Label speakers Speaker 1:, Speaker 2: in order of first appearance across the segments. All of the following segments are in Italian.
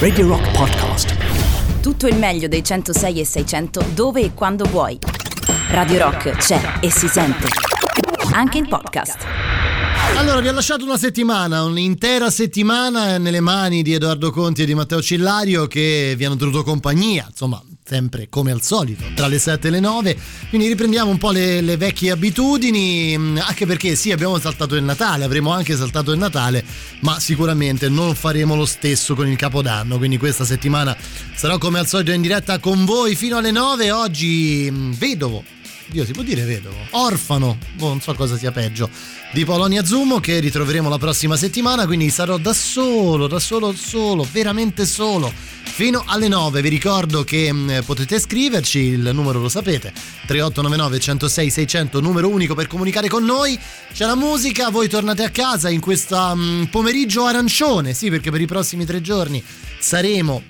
Speaker 1: Radio Rock Podcast.
Speaker 2: Tutto il meglio dei 106 e 600 dove e quando vuoi. Radio Rock c'è e si sente. Anche in podcast.
Speaker 3: Allora, vi ho lasciato una settimana, un'intera settimana nelle mani di Edoardo Conti e di Matteo Cillario che vi hanno tenuto compagnia, insomma, sempre come al solito, tra le 7 e le 9. Quindi riprendiamo un po' le, le, vecchie abitudini, mm, anche perché sì, abbiamo saltato il Natale, avremo anche saltato il Natale, ma sicuramente non faremo lo stesso con il Capodanno. Quindi questa settimana sarò come al solito in diretta con voi fino alle 9. Oggi mm, vedovo. Dio, si può dire vedovo? Orfano, oh, non so cosa sia peggio di Polonia Zumo che ritroveremo la prossima settimana, quindi sarò da solo, da solo, solo, veramente solo fino alle 9. Vi ricordo che mm, potete scriverci, il numero lo sapete, 3899 106 600, numero unico per comunicare con noi. C'è la musica, voi tornate a casa in questo um, pomeriggio arancione, sì, perché per i prossimi tre giorni saremo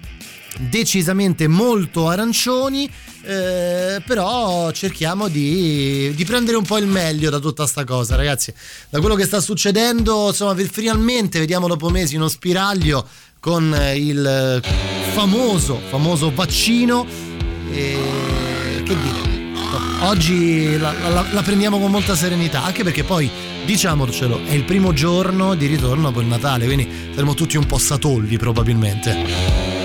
Speaker 3: decisamente molto arancioni eh, però cerchiamo di, di, prendere un po' il meglio da tutta sta cosa ragazzi. Da quello che sta succedendo insomma finalmente vediamo dopo mesi uno spiraglio con il famoso famoso vaccino. E che dire. Oggi la, la, la, prendiamo con molta serenità, anche perché poi, diciamocelo, è il primo giorno di ritorno dopo il Natale, quindi saremo tutti un po' satolli probabilmente.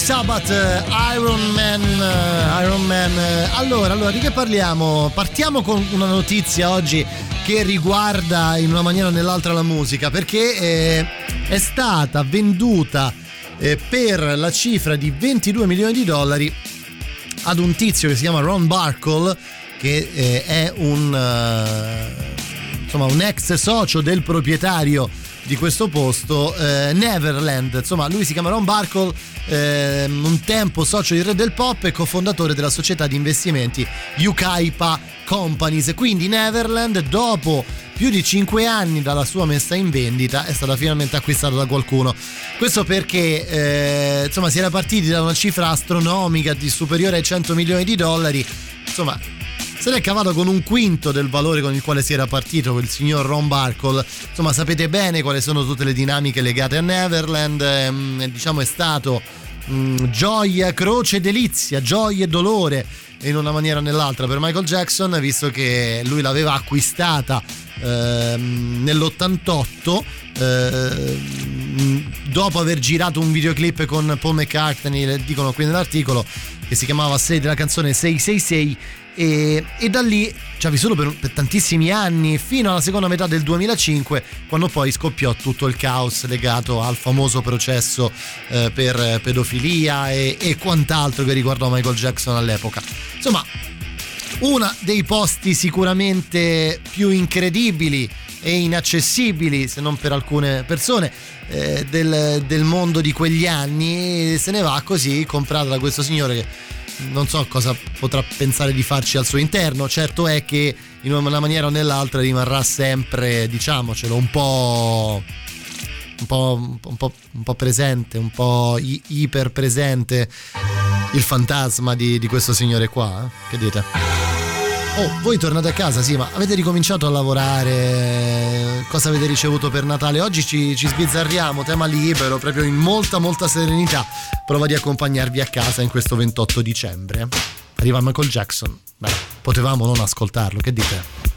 Speaker 3: Sabbath, Iron Man, Iron Man. Allora, allora, di che parliamo? Partiamo con una notizia oggi che riguarda in una maniera o nell'altra la musica, perché eh, è stata venduta eh, per la cifra di 22 milioni di dollari ad un tizio che si chiama Ron Barkle, che eh, è un, uh, insomma, un ex socio del proprietario di questo posto, eh, Neverland. Insomma, lui si chiama Ron Barkle, eh, un tempo socio di Re del Pop e cofondatore della società di investimenti Ukaipa Companies. Quindi Neverland, dopo più di 5 anni dalla sua messa in vendita, è stata finalmente acquistata da qualcuno. Questo perché eh, insomma si era partiti da una cifra astronomica di superiore ai 100 milioni di dollari. Insomma, se l'è cavato con un quinto del valore con il quale si era partito quel signor Ron Barkle. Insomma, sapete bene quali sono tutte le dinamiche legate a Neverland. Ehm, diciamo è stato mh, mm, gioia, croce, delizia, gioia e dolore in una maniera o nell'altra per Michael Jackson, visto che lui l'aveva acquistata ehm, nell'88. Ehm, dopo aver girato un videoclip con Paul McCartney, dicono qui nell'articolo, che si chiamava della canzone 666 e, e, da lì ci ha vissuto per, per, tantissimi anni fino alla seconda metà del 2005 quando poi scoppiò tutto il caos legato al famoso processo eh, per pedofilia e, e quant'altro che riguardò Michael Jackson all'epoca. Insomma uno dei posti sicuramente più incredibili e inaccessibili se non per alcune persone eh, del, del mondo di quegli anni se ne va così comprata da questo signore che non so cosa potrà pensare di farci al suo interno. Certo è che in una maniera o nell'altra rimarrà sempre, diciamocelo, un po'. Un po', un po', un po presente, un po' iper presente il fantasma di, di questo signore qua. Eh? Che dite? Oh, voi tornate a casa, sì, ma avete ricominciato a lavorare? Cosa avete ricevuto per Natale? Oggi ci, ci sbizzarriamo, tema libero, proprio in molta, molta serenità. Prova di accompagnarvi a casa in questo 28 dicembre. Arriva Michael Jackson. Beh, potevamo non ascoltarlo, che dite?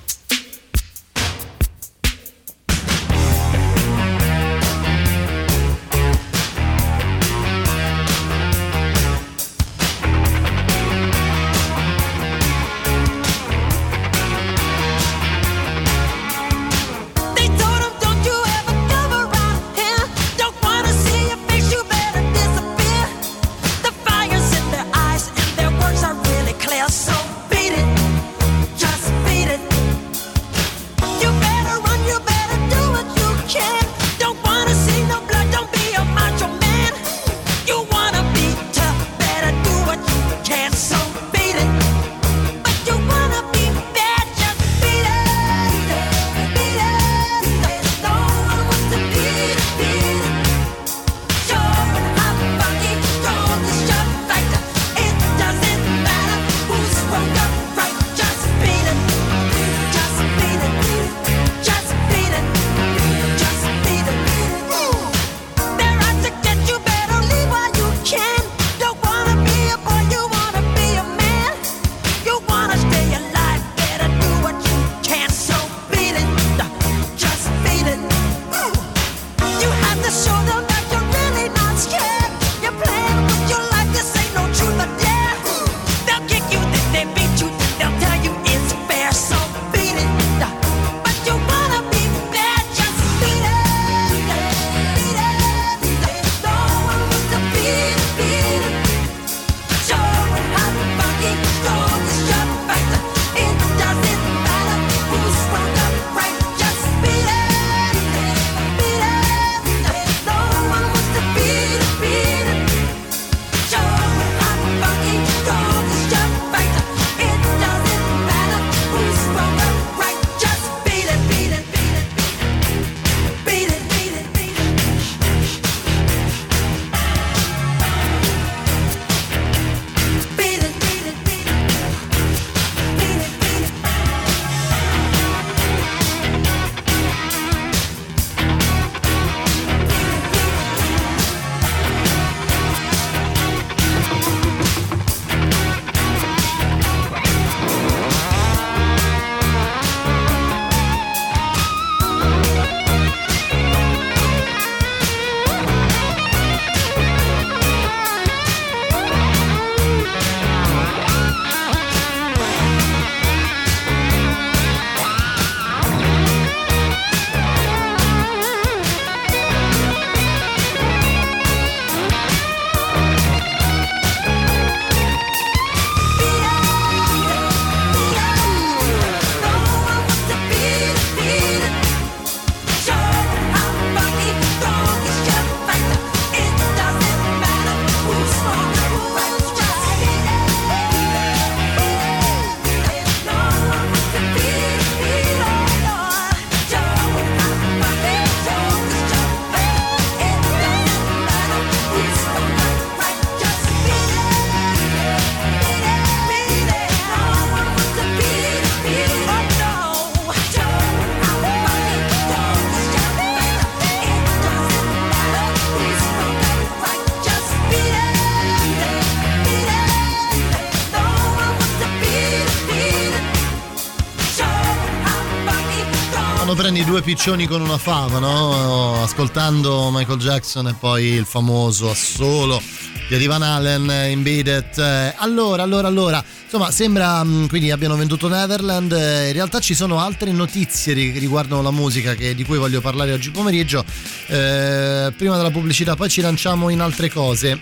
Speaker 3: Due piccioni con una fava, no? Ascoltando Michael Jackson e poi il famoso assolo di Van Allen in Beat. Eh, allora, allora, allora, insomma, sembra mm, quindi abbiano venduto Neverland. Eh, in realtà ci sono altre notizie che riguardano la musica che, di cui voglio parlare oggi pomeriggio. Eh, prima della pubblicità, poi ci lanciamo in altre cose.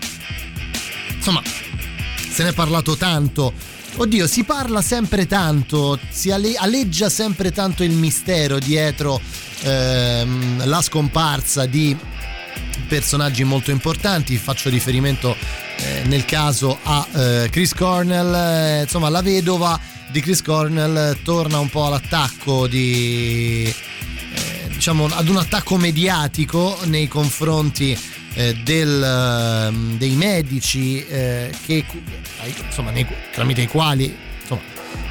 Speaker 3: Insomma, se ne è parlato tanto Oddio, si parla sempre tanto, si aleggia sempre tanto il mistero dietro ehm, la scomparsa di personaggi molto importanti. Faccio riferimento eh, nel caso a eh, Chris Cornell, eh, insomma, la vedova di Chris Cornell torna un po' all'attacco di eh, diciamo ad un attacco mediatico nei confronti del, ehm, dei medici eh, che, insomma, nei, tramite i quali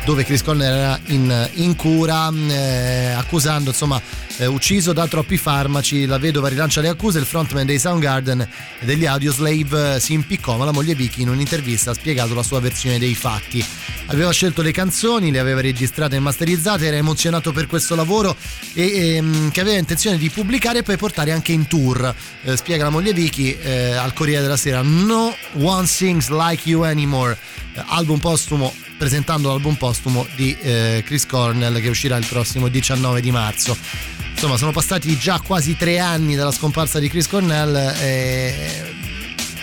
Speaker 3: dove Chris Corner era in, in cura eh, accusando insomma eh, ucciso da troppi farmaci la vedova rilancia le accuse il frontman dei Soundgarden e degli Audioslave eh, si impiccò ma la moglie Vicky in un'intervista ha spiegato la sua versione dei fatti. Aveva scelto le canzoni le aveva registrate e masterizzate era emozionato per questo lavoro e ehm, che aveva intenzione di pubblicare e poi portare anche in tour. Eh, spiega la moglie Vicky eh, al Corriere della Sera no one sings like you anymore album postumo presentando l'album postumo di eh, Chris Cornell che uscirà il prossimo 19 di marzo. Insomma, sono passati già quasi tre anni dalla scomparsa di Chris Cornell e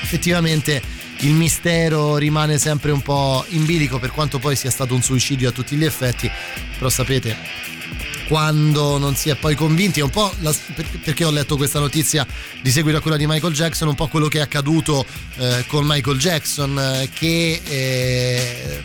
Speaker 3: effettivamente il mistero rimane sempre un po' in bilico per quanto poi sia stato un suicidio a tutti gli effetti, però sapete quando non si è poi convinti. È un po' la, perché ho letto questa notizia di seguito a quella di Michael Jackson, un po' quello che è accaduto eh, con Michael Jackson, eh, che eh,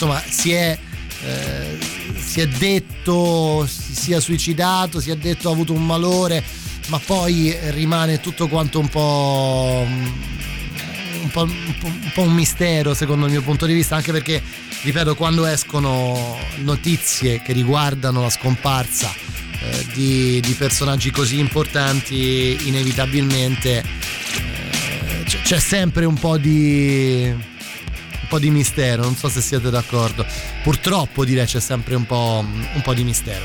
Speaker 3: insomma si è, eh, si è detto si sia suicidato, si è detto ha avuto un malore, ma poi rimane tutto quanto un po', un po', un po', un mistero secondo il mio punto di vista, anche perché, ripeto, quando escono notizie che riguardano la scomparsa eh, di, di, personaggi così importanti, inevitabilmente eh, c'è sempre un po' di po' di mistero, non so se siete d'accordo. Purtroppo direi c'è sempre un po', un po di mistero.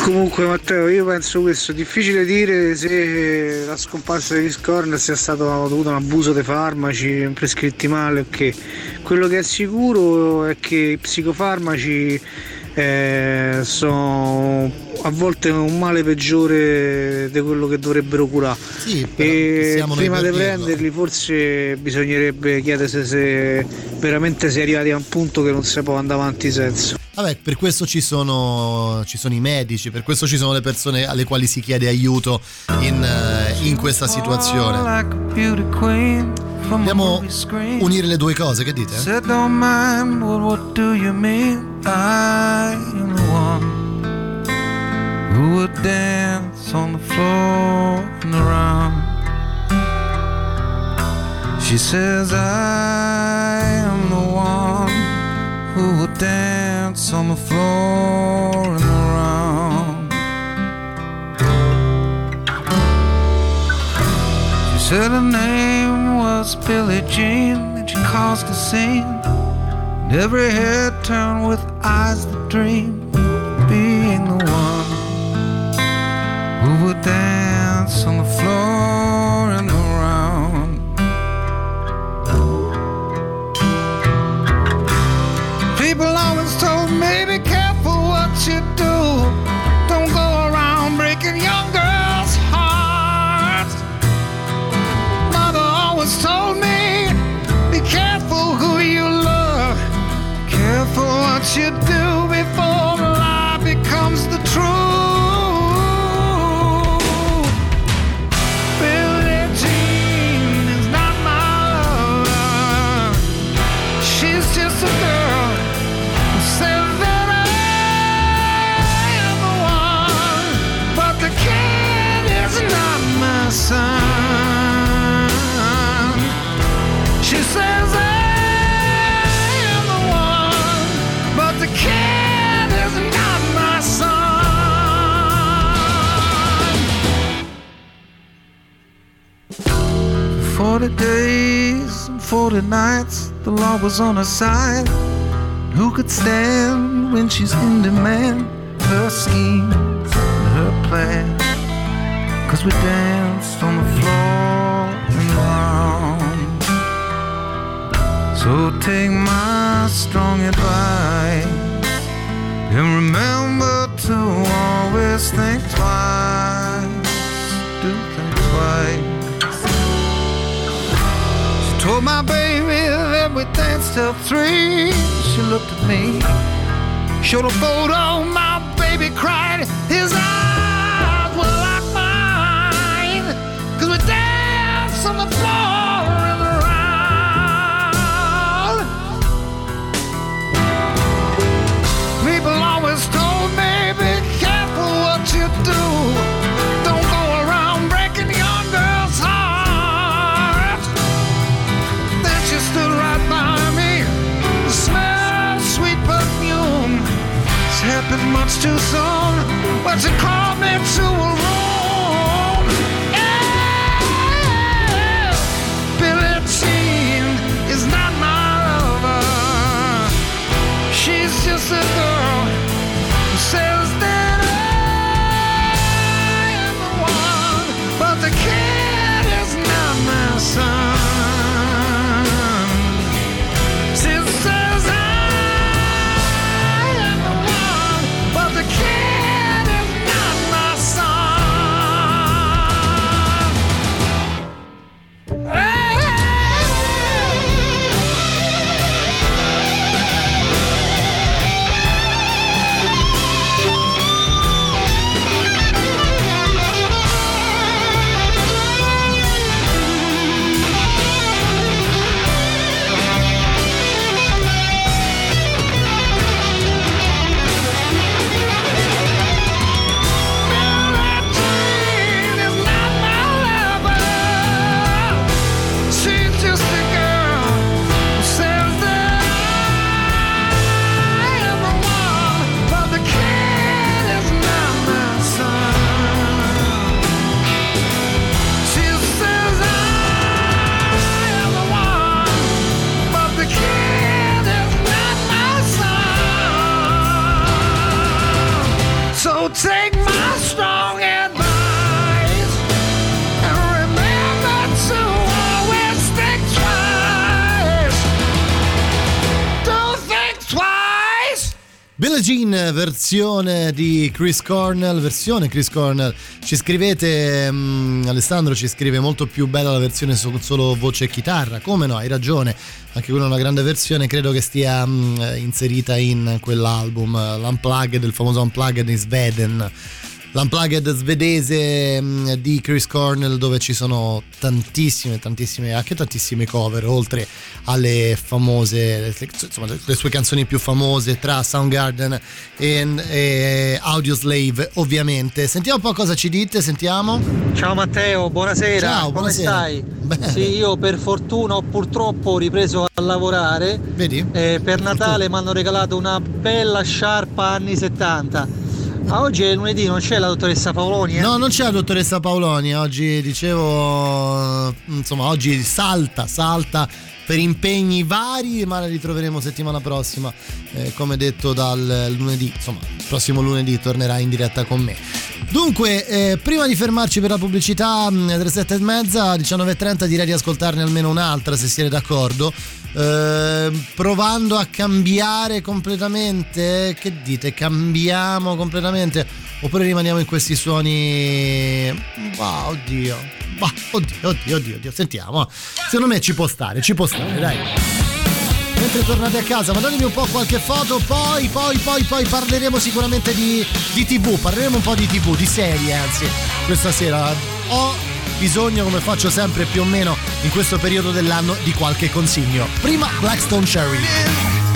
Speaker 4: Comunque Matteo, io penso questo, difficile dire se la scomparsa di Scorn sia stato dovuto a un abuso dei farmaci prescritti male o che. Quello che è sicuro è che i psicofarmaci eh, sono a volte un male peggiore di quello che dovrebbero curare.
Speaker 3: Sì,
Speaker 4: e prima di prenderli forse bisognerebbe chiedersi se veramente si è arrivati a un punto che non si può andare avanti senza.
Speaker 3: Vabbè, per questo ci sono, ci sono, i medici, per questo ci sono le persone alle quali si chiede aiuto in, eh, in questa situazione. Dobbiamo unire le due cose, che dite? Said don't mind, well, what do you mean? I am the one who would dance on the floor and around. She says I am the one who would dance on the floor and around. Said her name was Billie Jean, and she caused a scene. And every head turned with eyes that dream, being the one who would dance on the was on her side. Who could stand when she's in demand? Her schemes and her
Speaker 5: plan. Cause we danced on the floor and around. So take my strong advice and remember to always think twice. Do think twice. She told my baby that we till three. She looked at me, showed a photo. My baby cried. His eyes too soon, but she called me to Billie Jean,
Speaker 3: versione di Chris Cornell, versione Chris Cornell. Ci scrivete, mm, Alessandro ci scrive molto più bella la versione su solo voce e chitarra. Come no, hai ragione. Anche quella è una grande versione, credo che stia mm, inserita in quell'album, eh, l'Unplugged, il famoso Unplugged di Sveden. L'Unplugged svedese mm, di Chris Cornell dove ci sono tantissime, tantissime, anche tantissime cover, oltre alle famose, insomma le sue canzoni più famose tra Soundgarden e, e Audioslave ovviamente. Sentiamo un po' cosa ci dite, sentiamo.
Speaker 6: Ciao Matteo, buonasera.
Speaker 3: Ciao,
Speaker 6: Come
Speaker 3: buonasera.
Speaker 6: stai?
Speaker 3: Bene.
Speaker 6: Sì, io per fortuna o purtroppo ho ripreso a lavorare.
Speaker 3: Vedi?
Speaker 6: e per Natale mi hanno regalato una bella sciarpa anni 70. Ma oggi è lunedì, non c'è la dottoressa Paoloni? eh?
Speaker 3: No, non c'è la dottoressa Paoloni, oggi dicevo, insomma, oggi salta, salta per impegni vari, ma la ritroveremo settimana prossima, eh, come detto dal lunedì, insomma, prossimo lunedì tornerà in diretta con me. Dunque, eh, prima di fermarci per la pubblicità mh, alle 7 e mezza, 19.30 direi di ascoltarne almeno un'altra se siete d'accordo. Eh, provando a cambiare completamente, che dite? Cambiamo completamente? Oppure rimaniamo in questi suoni. Bah, oddio. Bah, oddio, oddio, oddio, oddio. Sentiamo. Secondo me ci può stare, ci può stare, dai. Mentre tornate a casa, mandatemi un po' qualche foto, poi, poi, poi, poi parleremo sicuramente di, di TV, parleremo un po' di TV, di serie, anzi, questa sera. Ho bisogno, come faccio sempre più o meno in questo periodo dell'anno, di qualche consiglio. Prima Blackstone Cherry.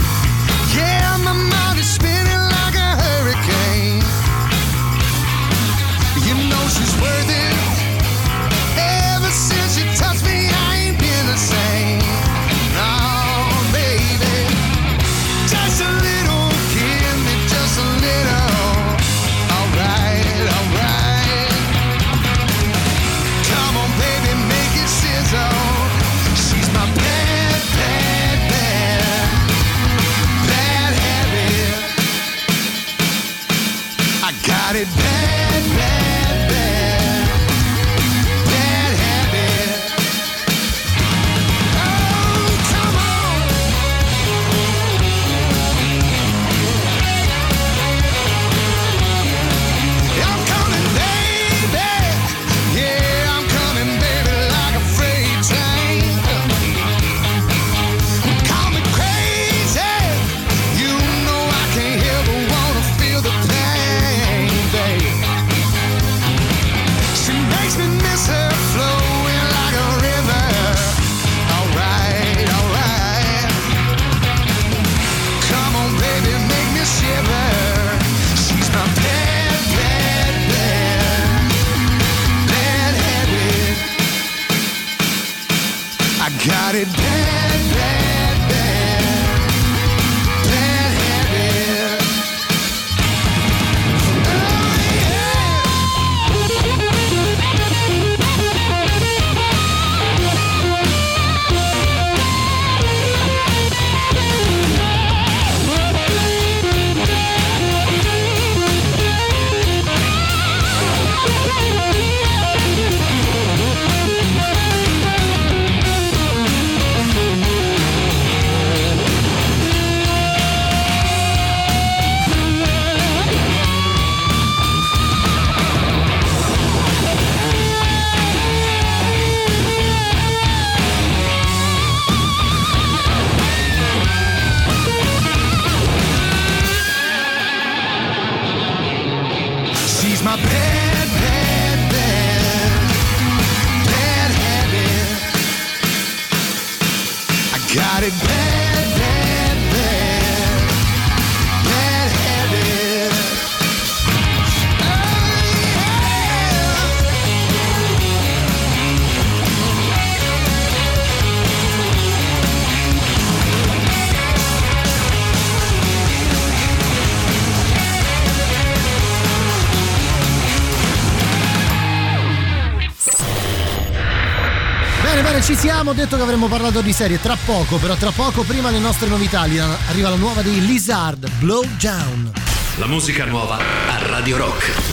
Speaker 3: detto che avremmo parlato di serie tra poco, però tra poco prima le nostre novità arriva la nuova di Lizard, Blow Down.
Speaker 7: La musica nuova a Radio Rock.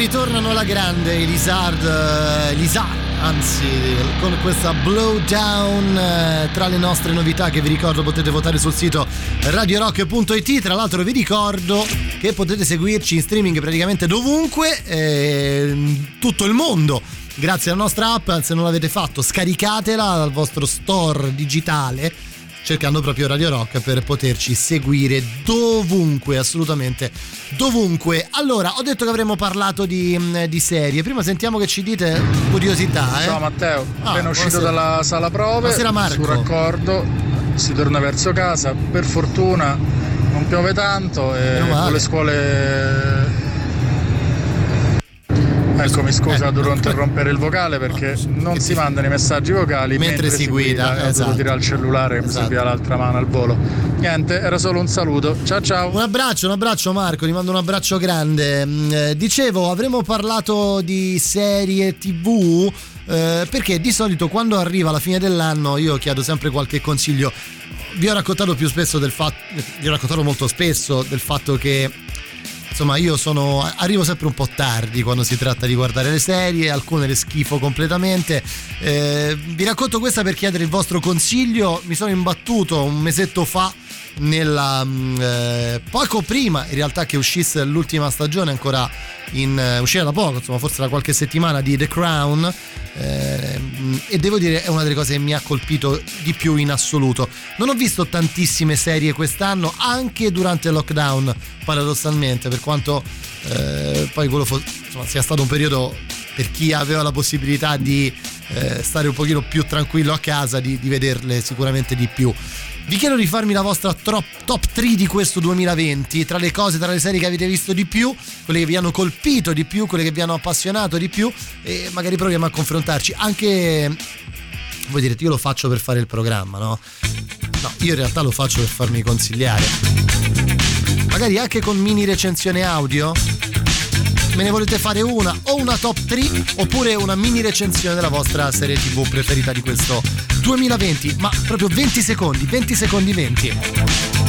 Speaker 3: Ritornano alla grande i Lizard, eh, anzi con questa blowdown eh, tra le nostre novità che vi ricordo potete votare sul sito radiorock.it tra l'altro vi ricordo che potete seguirci in streaming praticamente dovunque eh, tutto il mondo. Grazie alla nostra app se non l'avete fatto scaricatela dal vostro store digitale cercando proprio Radio Rock per poterci seguire dovunque, assolutamente dovunque. Allora, ho detto che avremmo parlato di, mm, di serie. Prima sentiamo che ci dite curiosità. Eh?
Speaker 8: Ciao Matteo,
Speaker 3: Ah,
Speaker 8: appena uscito
Speaker 3: buonasera.
Speaker 8: dalla sala prove,
Speaker 3: Buonasera, Marco.
Speaker 8: sul raccordo, si torna verso casa, per fortuna non piove tanto e con le scuole... Ecco, mi scusa,
Speaker 3: Eh.
Speaker 8: dovrò interrompere il vocale perché non si mandano i messaggi vocali
Speaker 3: Mentre si guida,
Speaker 8: e ho
Speaker 3: esatto.
Speaker 8: dovuto tirare il cellulare che mi
Speaker 3: Esatto.
Speaker 8: serviva l'altra mano al volo. Niente, era solo un saluto. Ciao ciao.
Speaker 3: Un abbraccio, un abbraccio Marco, ti mando un abbraccio grande. Mm, eh, dicevo, avremmo parlato di serie TV eh, perché di solito quando arriva la fine dell'anno io chiedo sempre qualche consiglio. Vi ho raccontato più spesso del fatto, vi ho raccontato molto spesso del fatto che insomma io sono arrivo sempre un po' tardi quando si tratta di guardare le serie alcune le schifo completamente. Eh, vi racconto questa per chiedere il vostro consiglio. Mi sono imbattuto un mesetto fa nella mm, eh, poco prima in realtà che uscisse l'ultima stagione ancora in eh, uscire da poco insomma forse da qualche settimana di The Crown eh, e devo dire è una delle cose che mi ha colpito di più in assoluto. Non ho visto tantissime serie quest'anno anche durante il lockdown paradossalmente per quanto eh, poi quello fo- insomma, sia stato un periodo per chi aveva la possibilità di eh, stare un pochino più tranquillo a casa di, di vederle sicuramente di più vi chiedo di farmi la vostra top 3 di questo 2020, tra le cose, tra le serie che avete visto di più, quelle che vi hanno colpito di più, quelle che vi hanno appassionato di più e magari proviamo a confrontarci. Anche voi direte io lo faccio per fare il programma, no? No, io in realtà lo faccio per farmi consigliare. Magari anche con mini recensione audio. Me ne volete fare una o una top 3 oppure una mini recensione della vostra serie TV preferita di questo 2020, ma proprio 20 secondi, 20 secondi 20.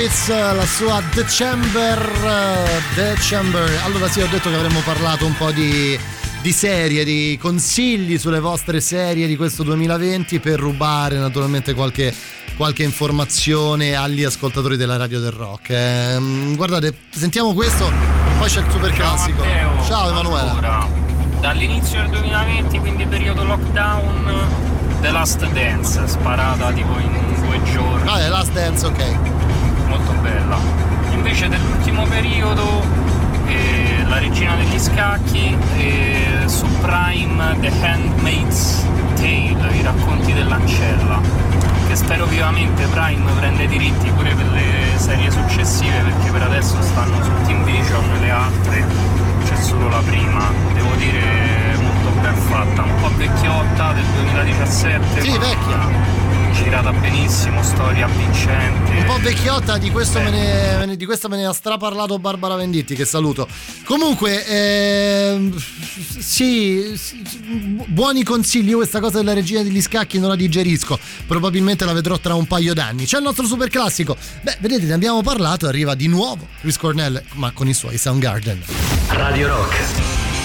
Speaker 3: Travis, la sua The Chamber. eh, The Chamber. Allora sì, ho detto che avremmo parlato un po' di, di serie, di consigli sulle vostre serie di questo 2020 per rubare naturalmente qualche, qualche informazione agli ascoltatori della radio del rock. Ehm, guardate, sentiamo questo, poi c'è il super classico.
Speaker 9: Matteo.
Speaker 3: Ciao Emanuele.
Speaker 9: Allora, dall'inizio del 2020, quindi periodo lockdown, The Last Dance, sparata tipo in due giorni.
Speaker 3: Ah, è Last Dance, ok.
Speaker 9: Bella. Invece dell'ultimo periodo, eh, La regina degli scacchi, eh, su Prime The Handmaid's Tale, i racconti dell'ancella, che spero vivamente Prime prende i diritti pure per le serie successive perché per adesso stanno su Team Vision, le altre c'è solo la prima, devo dire molto ben fatta, un po' vecchiotta del 2017,
Speaker 3: Sì,
Speaker 9: ma
Speaker 3: vecchia.
Speaker 9: Girata benissimo, storia vincente.
Speaker 3: Un po' vecchiotta, di, questo me ne, me ne- di questa me ne ha straparlato Barbara Venditti, che saluto. Comunque, ehm, sì, sì, bu- buoni consigli. Io questa cosa della regina degli scacchi non la digerisco. Probabilmente la vedrò tra un paio d'anni. C'è il nostro super classico. Beh, vedete, ne abbiamo parlato. Arriva di nuovo Chris Cornell, ma con i suoi Soundgarden.
Speaker 1: Radio Rock.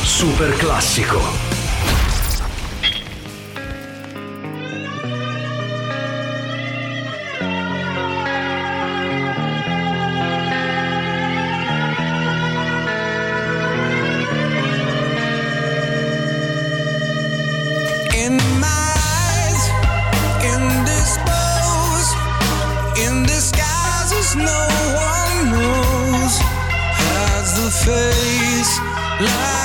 Speaker 1: Super classico.
Speaker 7: Life.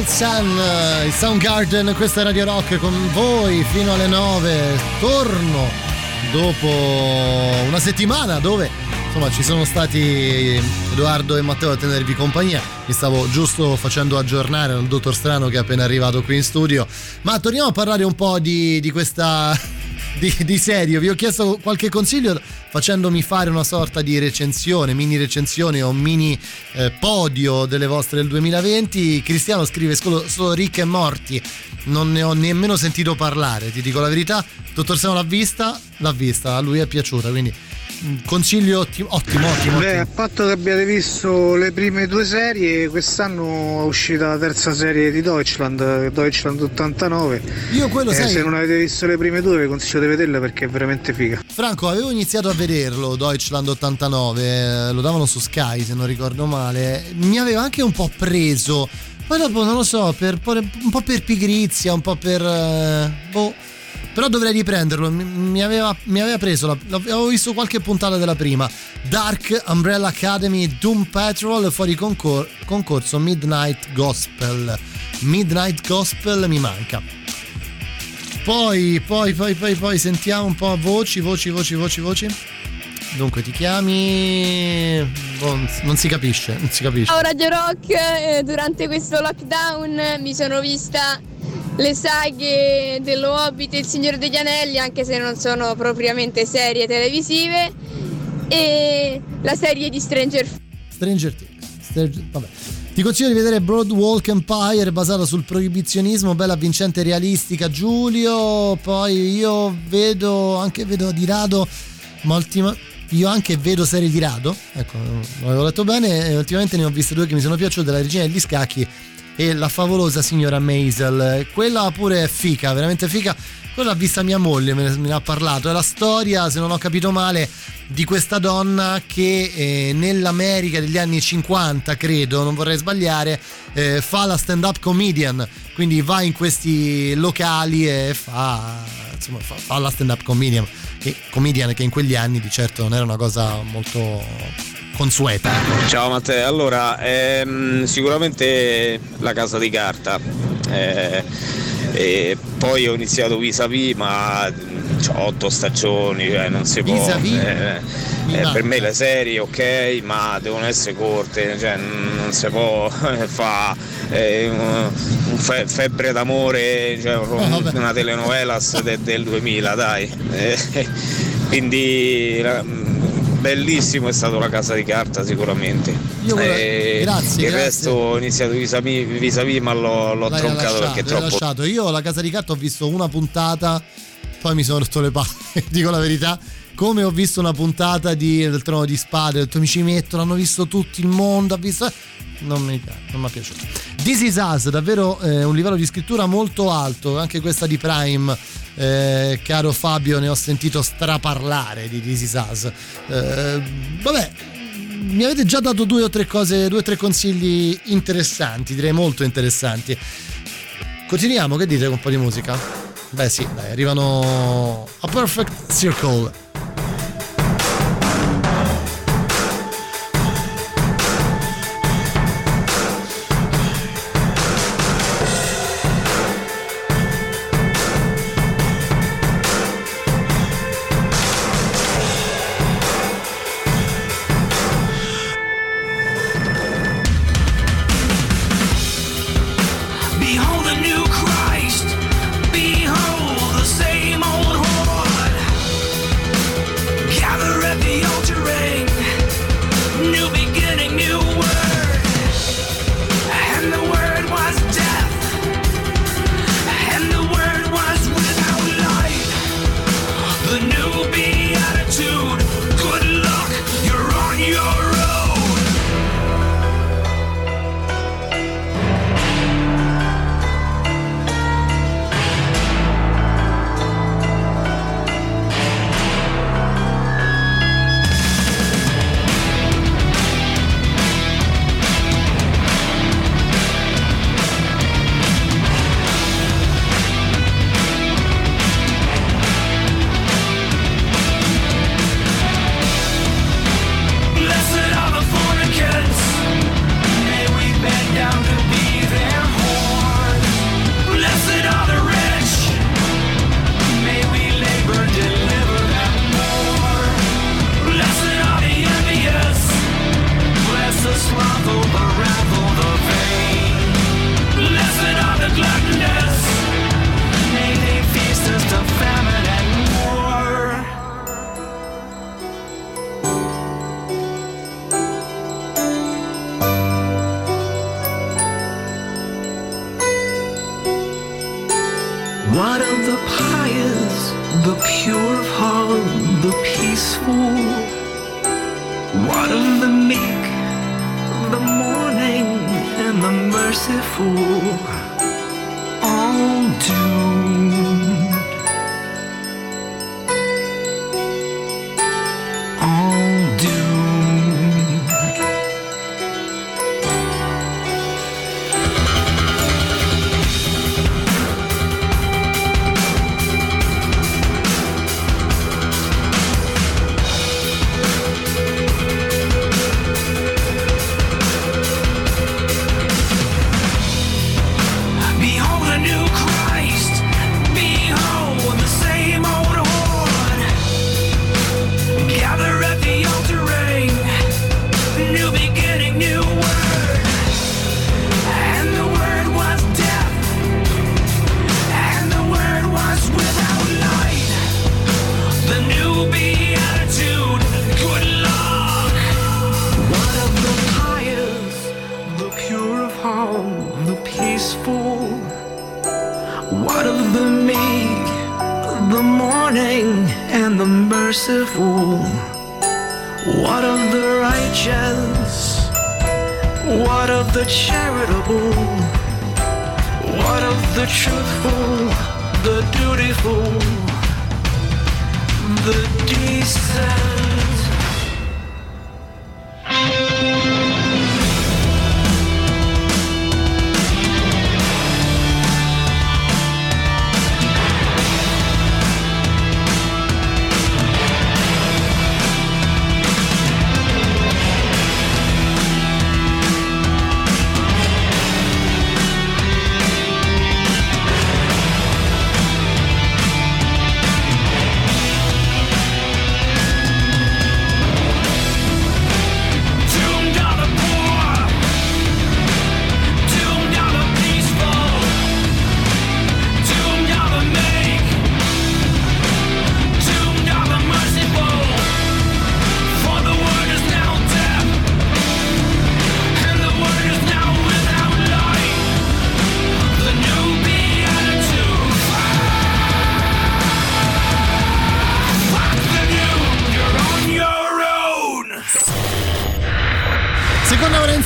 Speaker 7: Hole Sun,
Speaker 3: il Soundgarden, questa è Radio Rock con voi fino alle 9. Torno dopo una settimana dove insomma ci sono stati Edoardo e Matteo a tenervi compagnia. Mi stavo giusto facendo aggiornare al dottor Strano che è appena arrivato qui in studio. Ma torniamo a parlare un po' di, di questa di, di serie. Vi ho chiesto qualche consiglio facendomi fare una sorta di recensione, mini recensione o mini eh, podio delle vostre del 2020. Cristiano scrive solo, solo Rick e Morti. Non ne ho nemmeno sentito parlare, ti dico la verità. Dottor Seno l'ha vista, l'ha vista, a lui è piaciuta, quindi consiglio ottimo, ottimo, ottimo.
Speaker 4: Beh, a patto che abbiate visto le prime due serie, quest'anno è uscita la terza serie di Deutschland, Deutschland 89.
Speaker 3: Io quello
Speaker 4: Eh,
Speaker 3: sai,
Speaker 4: se non avete visto le prime due vi consiglio di vederla perché è veramente figa.
Speaker 3: Franco, avevo iniziato a vederlo Deutschland 89, eh, lo davano su Sky se non ricordo male. Mi aveva anche un po' preso. Poi dopo non lo so, per, un po' per pigrizia, un po' per eh, boh. Però dovrei riprenderlo. Mi, mi aveva, mi aveva preso. La, avevo visto qualche puntata della prima. Dark Umbrella Academy Doom Patrol fuori concor- concorso Midnight Gospel. Midnight Gospel mi manca. Poi, poi, poi, poi, poi sentiamo un po' voci, voci, voci, voci, voci. Dunque ti chiami. boh, non si capisce, non si capisce.
Speaker 10: Ciao Radio Rock, eh, durante questo lockdown mi sono vista le saghe dello Hobbit e il Signore degli Anelli, anche se non sono propriamente serie televisive, e la serie di Stranger.
Speaker 3: Stranger Things. Stranger- vabbè. Ti consiglio di vedere Broadwalk Empire basata sul proibizionismo, bella vincente realistica Giulio. Poi io vedo anche vedo di rado, ma ultima- io anche vedo serie di rado. Ecco, non avevo letto bene. E ultimamente ne ho viste due che mi sono piaciute: La regina degli scacchi e la favolosa signora Maisel. Quella pure è fica, veramente fica. Quella l'ha vista mia moglie, me ne, me ne ha parlato. È la storia, se non ho capito male, di questa donna che eh, nell'America degli anni 50, credo, non vorrei sbagliare, eh, fa la stand-up comedian. Quindi va in questi locali e fa, insomma, fa, fa la stand-up comedian. Che, comedian che in quegli anni di certo non era una cosa molto consueta.
Speaker 11: Ciao Matteo, allora ehm, sicuramente la casa di carta. eh, e poi ho iniziato vis-a-vis ma ho otto stagioni, cioè non si può. Eh, eh,
Speaker 3: manca.
Speaker 11: per me le serie ok, ma devono essere corte, cioè non si può fare un, un fe- febbre d'amore, cioè
Speaker 3: vabbè.
Speaker 11: una telenovelas de- del 2000, dai. Eh, quindi la- bellissimo è stato la casa di carta sicuramente.
Speaker 3: Io volevo-
Speaker 11: Eh,
Speaker 3: grazie,
Speaker 11: il
Speaker 3: grazie.
Speaker 11: resto ho iniziato vis-a-vis, ma l'ho, l'ho troncato
Speaker 3: lasciato,
Speaker 11: perché è troppo
Speaker 3: lasciato. Io la casa di carta ho visto una puntata, poi mi sono rotto le palle, dico la verità. Come ho visto una puntata di, del Trono di Spade, ho detto mi ci metto, l'hanno visto tutto il mondo, ha visto... Non mi, non mi è piaciuto. This is Us, davvero eh, un livello di scrittura molto alto, anche questa di Prime, eh, caro Fabio, ne ho sentito straparlare di This is Us. Eh, vabbè, mi avete già dato due o tre cose, due o tre consigli interessanti, direi molto interessanti. Continuiamo, che dite con un po' di musica? Beh sì, dai, arrivano a Perfect Circle.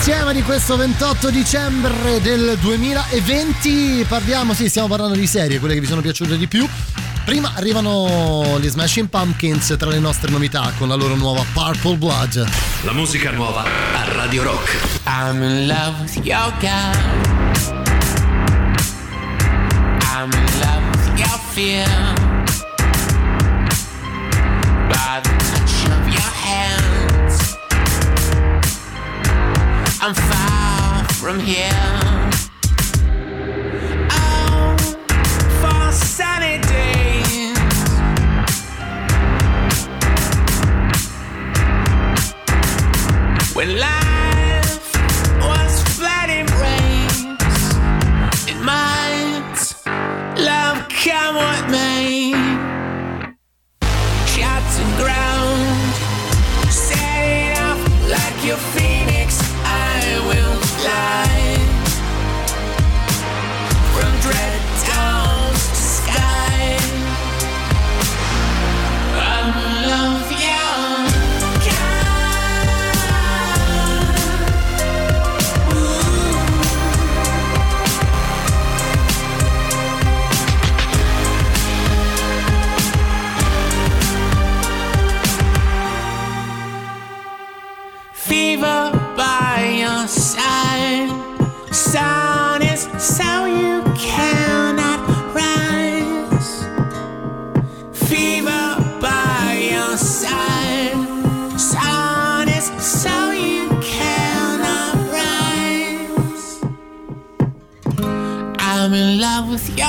Speaker 3: insieme di questo 28 dicembre del 2020 parliamo, sì, stiamo parlando di serie, quelle che vi sono piaciute di più. Prima arrivano gli Smashing Pumpkins tra le nostre novità con la loro nuova Purple Blood.
Speaker 1: La musica nuova a Radio Rock.
Speaker 12: I'm in love with your God. I'm in love with your fear. I'm far from here. Oh, for sunny days. When life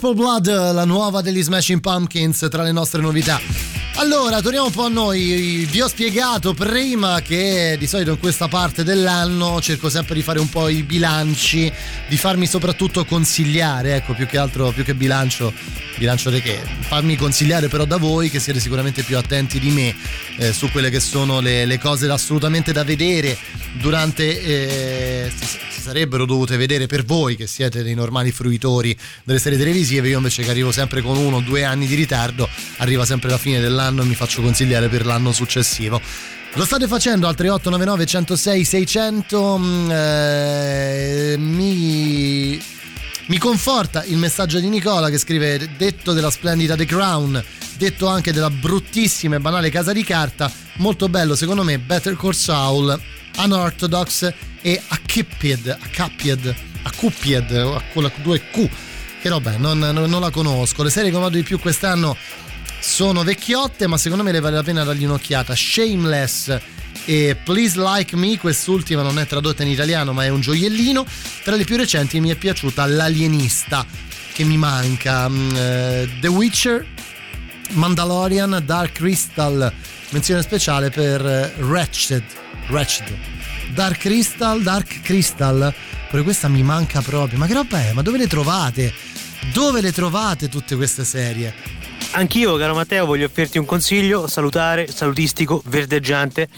Speaker 3: Purple Blood, la nuova degli Smashing Pumpkins tra le nostre novità. Allora, torniamo un po' a noi. Vi ho spiegato prima che di solito in questa parte dell'anno cerco sempre di fare un po' i bilanci, di farmi soprattutto consigliare, ecco, più che altro, più che bilancio, bilancio di che? Farmi consigliare però da voi che siete sicuramente più attenti di me eh, su quelle che sono le, le cose assolutamente da vedere durante... eh, si, sarebbero dovute vedere per voi che siete dei normali fruitori delle serie televisive, io invece che arrivo sempre con uno o due anni di ritardo, arriva sempre la fine dell'anno e mi faccio consigliare per l'anno successivo. Lo state facendo al 3899 106 600 mm, eh, mi mi conforta il messaggio di Nicola che scrive detto della splendida The Crown, detto anche della bruttissima e banale casa di carta, molto bello secondo me Better Call Saul, Unorthodox e Accippied, Accappied, Accuppied, o con la 2Q, che non, non- non la conosco. Le serie che ho amato di più quest'anno sono vecchiotte ma secondo me le vale la pena dargli un'occhiata. Shameless e Please Like Me, quest'ultima non è tradotta in italiano ma è un gioiellino. Tra le più recenti mi è piaciuta L'Alienista, che mi manca. Mm, eh, The Witcher, Mandalorian, Dark Crystal, menzione speciale per eh, Wretched. Wretched. Dark Crystal, Dark Crystal, pure questa mi manca proprio. Ma che roba è? Ma dove le trovate? Dove le trovate tutte queste serie?
Speaker 13: Anch'io, caro Matteo, voglio offrirti un consiglio salutare, salutistico, verdeggiante.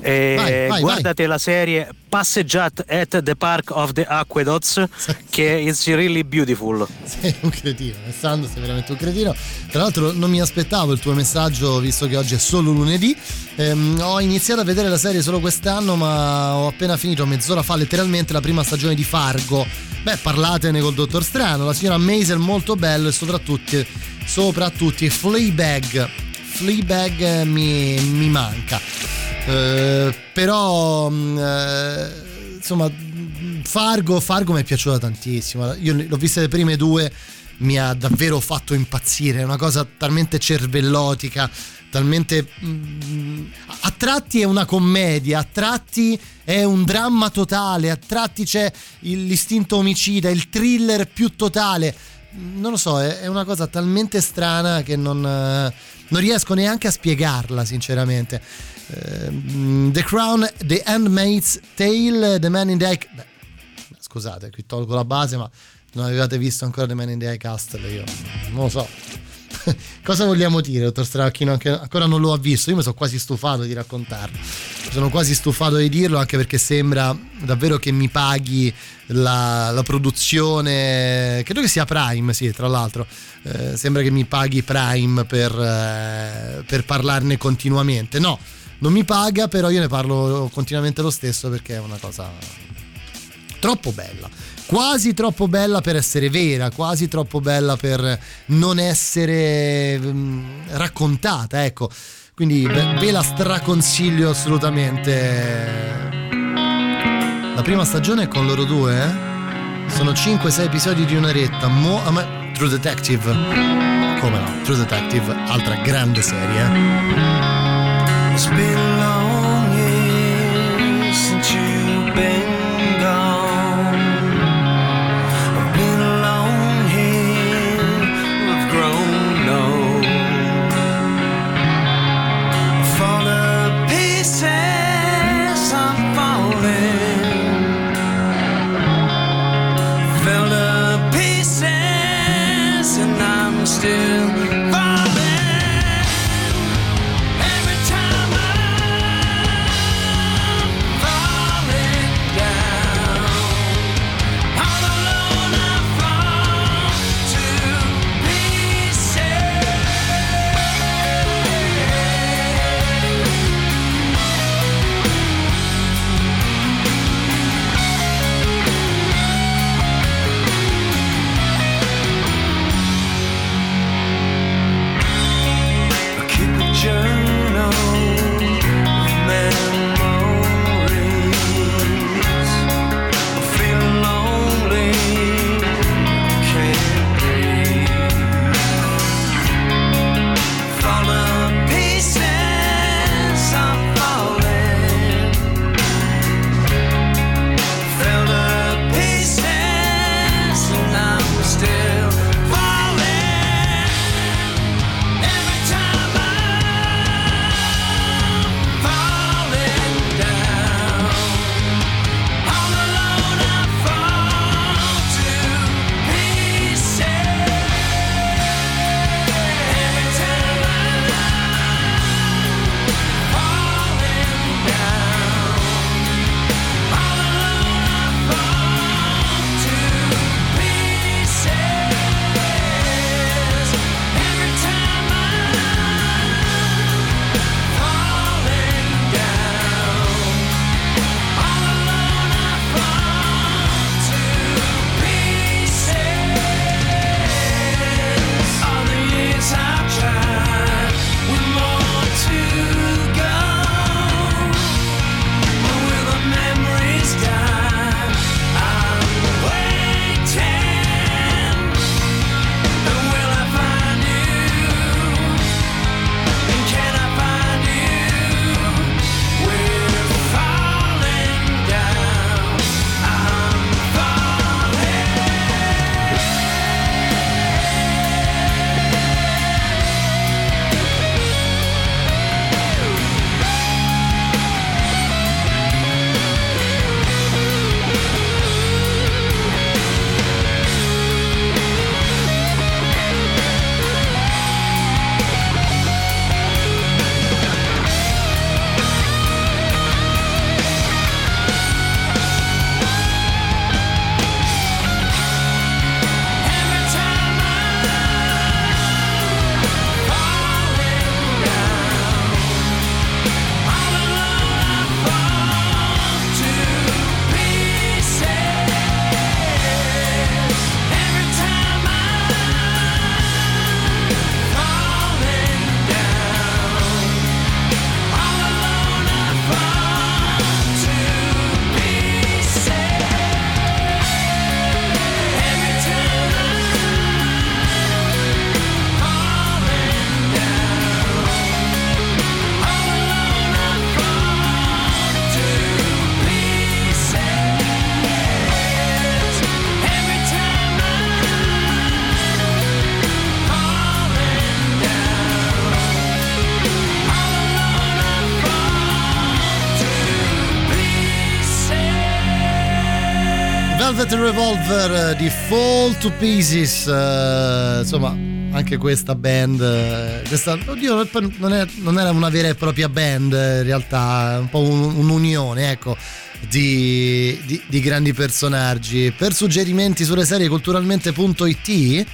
Speaker 13: Eh,
Speaker 3: Vai, vai,
Speaker 13: guardate la serie Passeggiat at the Park of the Aqueducts, che is really beautiful.
Speaker 3: Sei un cretino, Alessandro, sei veramente un cretino. Tra l'altro non mi aspettavo il tuo messaggio, visto che oggi è solo lunedì. Ehm, ho iniziato a vedere la serie solo quest'anno, ma ho appena finito mezz'ora fa letteralmente la prima stagione di Fargo. Beh, parlatene col dottor Strano, la signora Maisel molto bello e soprattutto, soprattutto Fleabag. Fleabag eh, mi, mi manca. Eh, però mh, eh, insomma Fargo, Fargo mi è piaciuta tantissimo io l'ho vista le prime due mi ha davvero fatto impazzire è una cosa talmente cervellotica talmente mm, a tratti è una commedia a tratti è un dramma totale a tratti c'è l'istinto omicida il thriller più totale non lo so, è, è una cosa talmente strana che non, eh, non riesco neanche a spiegarla, sinceramente. Ehm, the Crown, The Handmaid's Tale, The Man in the High... Beh, scusate, qui tolgo la base, ma non avevate visto ancora The Man in the High Castle, io non lo so. Cosa vogliamo dire, dottor Stracchino? Che ancora non lo ha visto, io mi sono quasi stufato di raccontarlo. Sono quasi stufato di dirlo anche perché sembra davvero che mi paghi la, la produzione. Credo che sia Prime, sì, tra l'altro. Eh, sembra che mi paghi Prime per, eh, per parlarne continuamente. No, non mi paga, però io ne parlo continuamente lo stesso perché è una cosa troppo bella. Quasi troppo bella per essere vera, quasi troppo bella per non essere mm, raccontata, ecco. Quindi ve, la straconsiglio assolutamente. La prima stagione è con loro due, eh? Sono 5-6 episodi di un'oretta. Mo- ah, ma- True Detective. Come no? True Detective, altra grande serie.
Speaker 12: It's been long
Speaker 3: Revolver eh, di Fall to Pieces, eh, insomma anche questa band, eh, questa, oddio, non, è- non era una vera e propria band eh, in realtà, un po' un- un'unione ecco, di, di- di grandi personaggi. Per suggerimenti sulle serie culturalmente.it,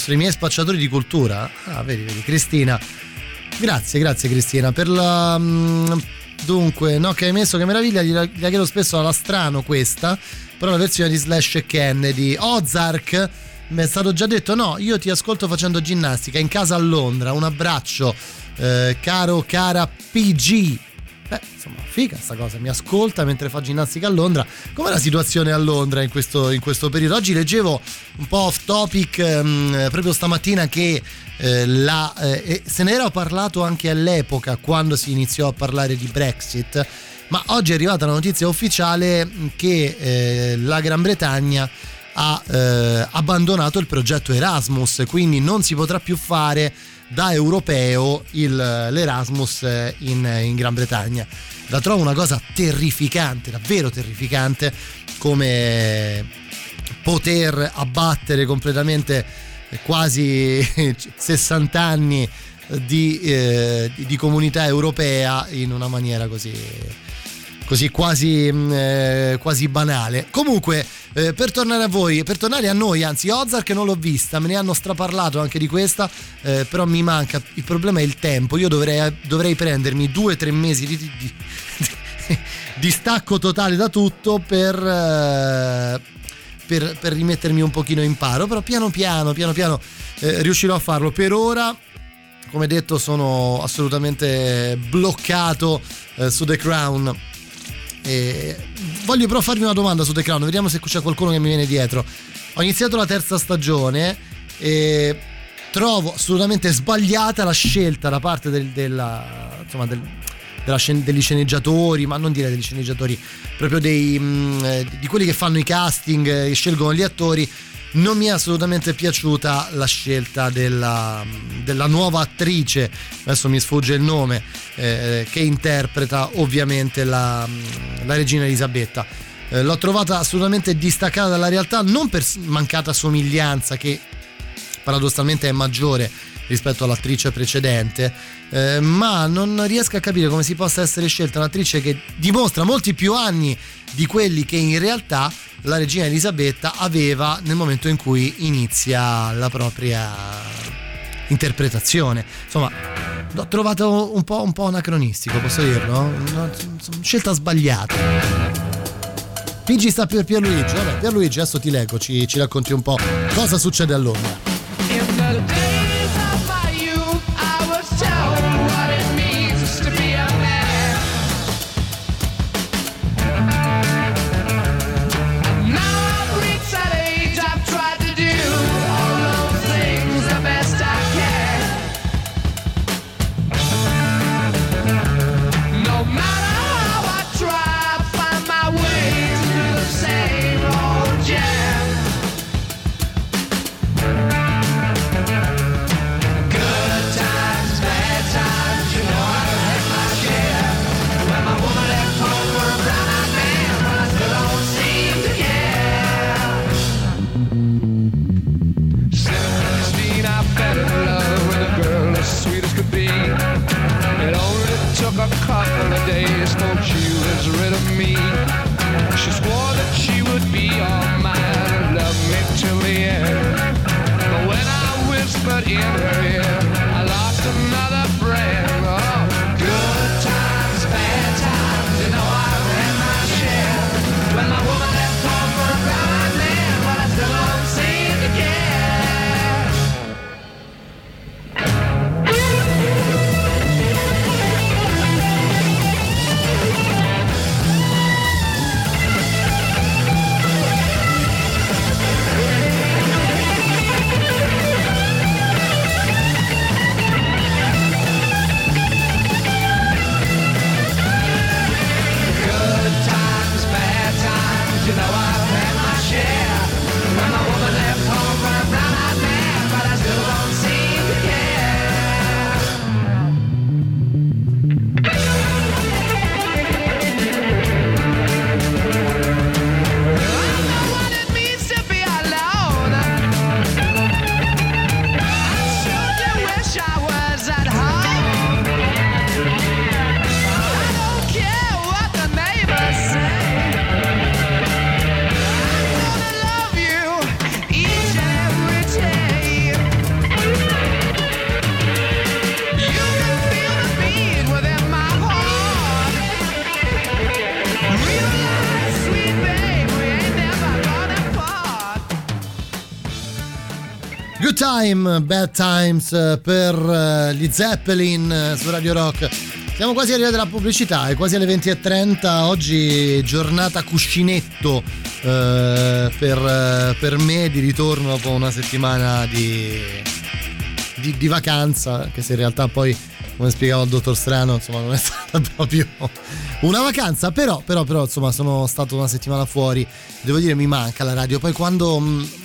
Speaker 3: sui miei spacciatori di cultura, ah vedi, vedi, Cristina, grazie, grazie Cristina, per la... mm, Dunque, no, che hai messo, che meraviglia, gliela, gliela chiedo spesso alla strano questa, però la versione di Slash Kennedy. Ozark, mi è stato già detto, no, io ti ascolto facendo ginnastica in casa a Londra, un abbraccio, eh, caro, cara PG. Beh, insomma, figa sta cosa, mi ascolta mentre fa ginnastica a Londra. Com'è la situazione a Londra in questo, in questo periodo? Oggi leggevo un po' off topic ehm, proprio stamattina che eh, la, eh, se ne era parlato anche all'epoca quando si iniziò a parlare di Brexit, ma oggi è arrivata la notizia ufficiale che eh, la Gran Bretagna ha eh, abbandonato il progetto Erasmus, quindi non si potrà più fare da europeo il- l'Erasmus eh, in, in Gran Bretagna. La trovo una cosa terrificante, davvero terrificante, come poter abbattere completamente quasi 60 anni di, eh, di- di comunità europea in una maniera così così quasi, mh, eh, quasi banale. Comunque, eh, per tornare a voi, per tornare a noi, anzi, Ozark non l'ho vista, me ne hanno straparlato anche di questa, eh, però mi manca. Il problema è il tempo. Io dovrei, dovrei prendermi due o tre mesi di, di- di- di stacco totale da tutto per. eh, per, per rimettermi un pochino in paro, però piano piano, piano piano eh, riuscirò a farlo. Per ora, come detto, sono assolutamente bloccato eh, su The Crown. E voglio però farvi una domanda su The Crown, vediamo se c'è qualcuno che mi viene dietro. Ho iniziato la terza stagione e trovo assolutamente sbagliata la scelta da parte del- della, insomma, del- della degli sceneggiatori, ma non dire degli sceneggiatori, proprio dei, mm, eh, di quelli che fanno i casting eh, e scelgono gli attori. Non mi è assolutamente piaciuta la scelta della, della nuova attrice, adesso mi sfugge il nome, eh, che interpreta ovviamente la, la regina Elisabetta. Eh, l'ho trovata assolutamente distaccata dalla realtà, non per mancata somiglianza che paradossalmente è maggiore rispetto all'attrice precedente, eh, ma non riesco a capire come si possa essere scelta un'attrice che dimostra molti più anni di quelli che in realtà la regina Elisabetta aveva nel momento in cui inizia la propria interpretazione. Insomma, l'ho trovato un po', un po' anacronistico, posso dirlo? Una, scelta sbagliata. PG sta per Pierluigi. Vabbè, Pierluigi, adesso ti leggo, ci, ci racconti un po' cosa succede a Londra. Time, bad times eh, per eh, gli Zeppelin eh, su Radio Rock. Siamo quasi arrivati alla pubblicità, è quasi alle 20.30, oggi giornata cuscinetto eh, per, per me di ritorno dopo una settimana di, di, di vacanza, che se in realtà poi, come spiegava il dottor Strano, insomma non è stata proprio una vacanza, però, però, però insomma sono stato una settimana fuori, devo dire mi manca la radio, poi quando... mh,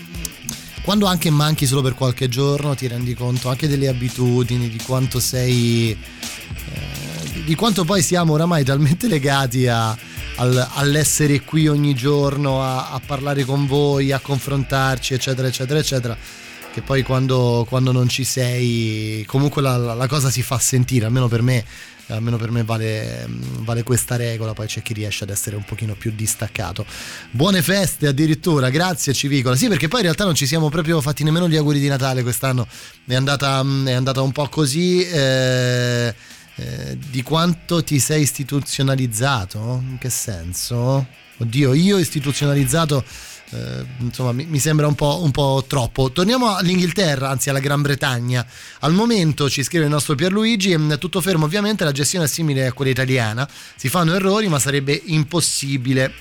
Speaker 3: quando anche manchi solo per qualche giorno ti rendi conto anche delle abitudini, di quanto sei... eh, di- quanto poi siamo oramai talmente legati a- al- all'essere qui ogni giorno, a, a parlare con voi, a confrontarci, eccetera, eccetera, eccetera, che poi quando, quando non ci sei comunque la, la- la cosa si fa sentire, almeno per me. Almeno per me vale, vale questa regola, poi c'è chi riesce ad essere un pochino più distaccato. Buone feste addirittura, grazie Civicola. Sì, perché poi in realtà non ci siamo proprio fatti nemmeno gli auguri di Natale quest'anno, è andata, è andata un po' così. eh, eh, di quanto ti sei istituzionalizzato? In che senso? Oddio, io istituzionalizzato, eh, insomma, mi, mi sembra un po', un po' troppo. Torniamo all'Inghilterra, anzi alla Gran Bretagna. Al momento ci scrive il nostro Pierluigi, è tutto fermo ovviamente, la gestione è simile a quella italiana, si fanno errori ma sarebbe impossibile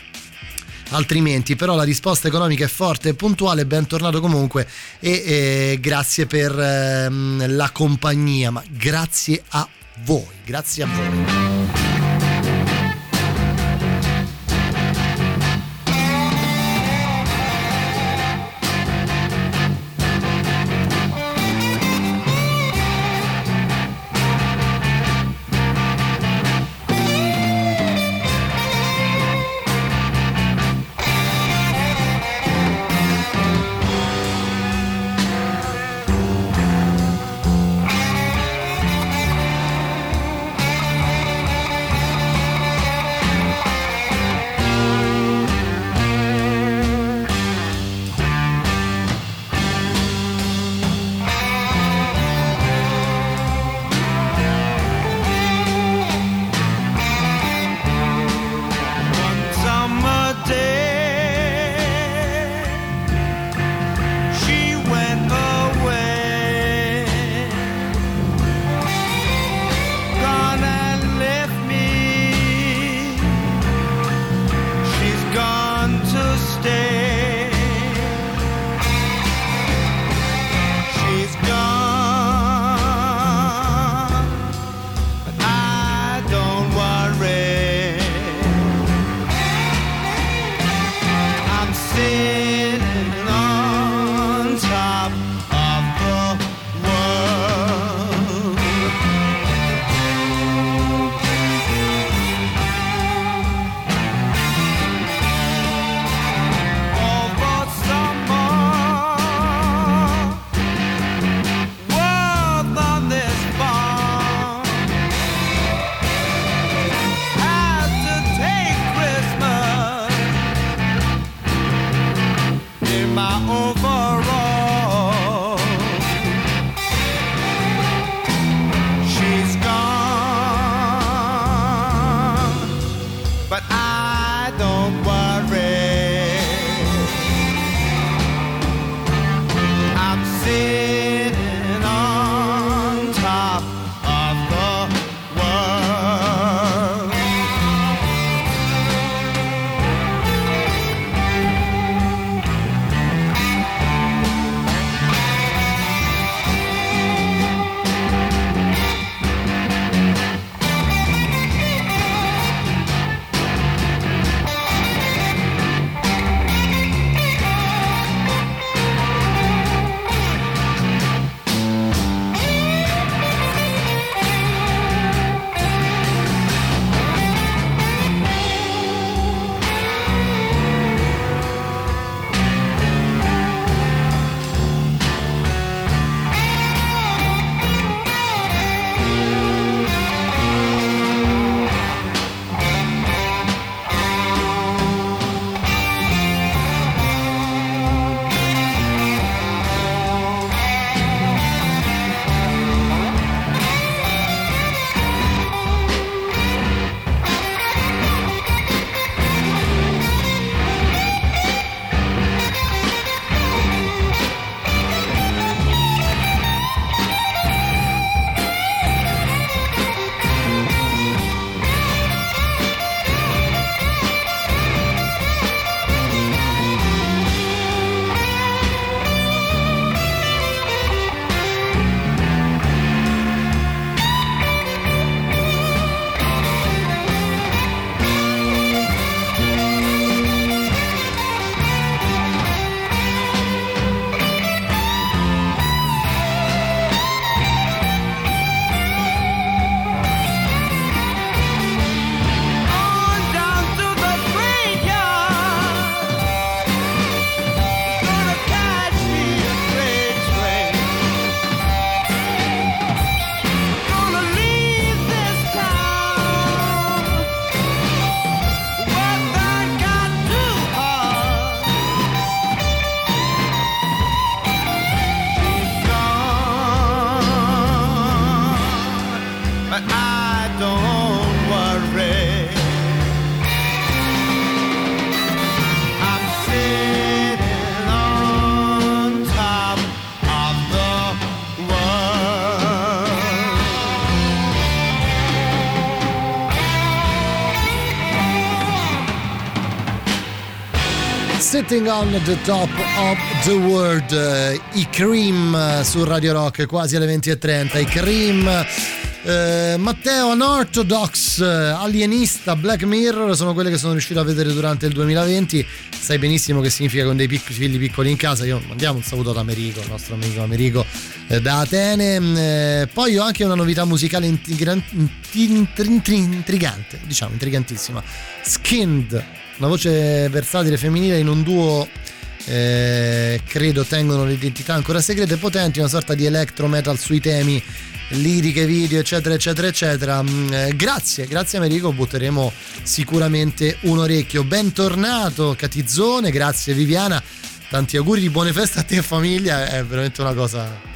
Speaker 3: altrimenti però la risposta economica è forte e puntuale bentornato comunque e eh, grazie per ehm, la compagnia ma grazie a voi grazie a voi Sitting on the top of the world, i Cream eh, su Radio Rock, quasi alle 20.30. I Cream, eh, Matteo Unorthodox, eh, Alienista, Black Mirror sono quelle che sono riuscito a vedere durante il 2020. Sai benissimo che significa con dei pic- figli piccoli in casa. Io mandiamo un saluto ad Americo, il nostro amico Americo da Atene. Mm, eh, poi ho anche una novità musicale intrigan- intri- intri- intrigante, diciamo intrigantissima. Skinned, una voce versatile femminile in un duo eh, credo tengono l'identità ancora segrete e potenti, una sorta di electro metal sui temi liriche, video, eccetera, eccetera, eccetera. Mm, eh, grazie, grazie Americo, butteremo sicuramente un orecchio. Bentornato Catizzone, grazie Viviana, tanti auguri di buone feste a te e famiglia, è veramente una cosa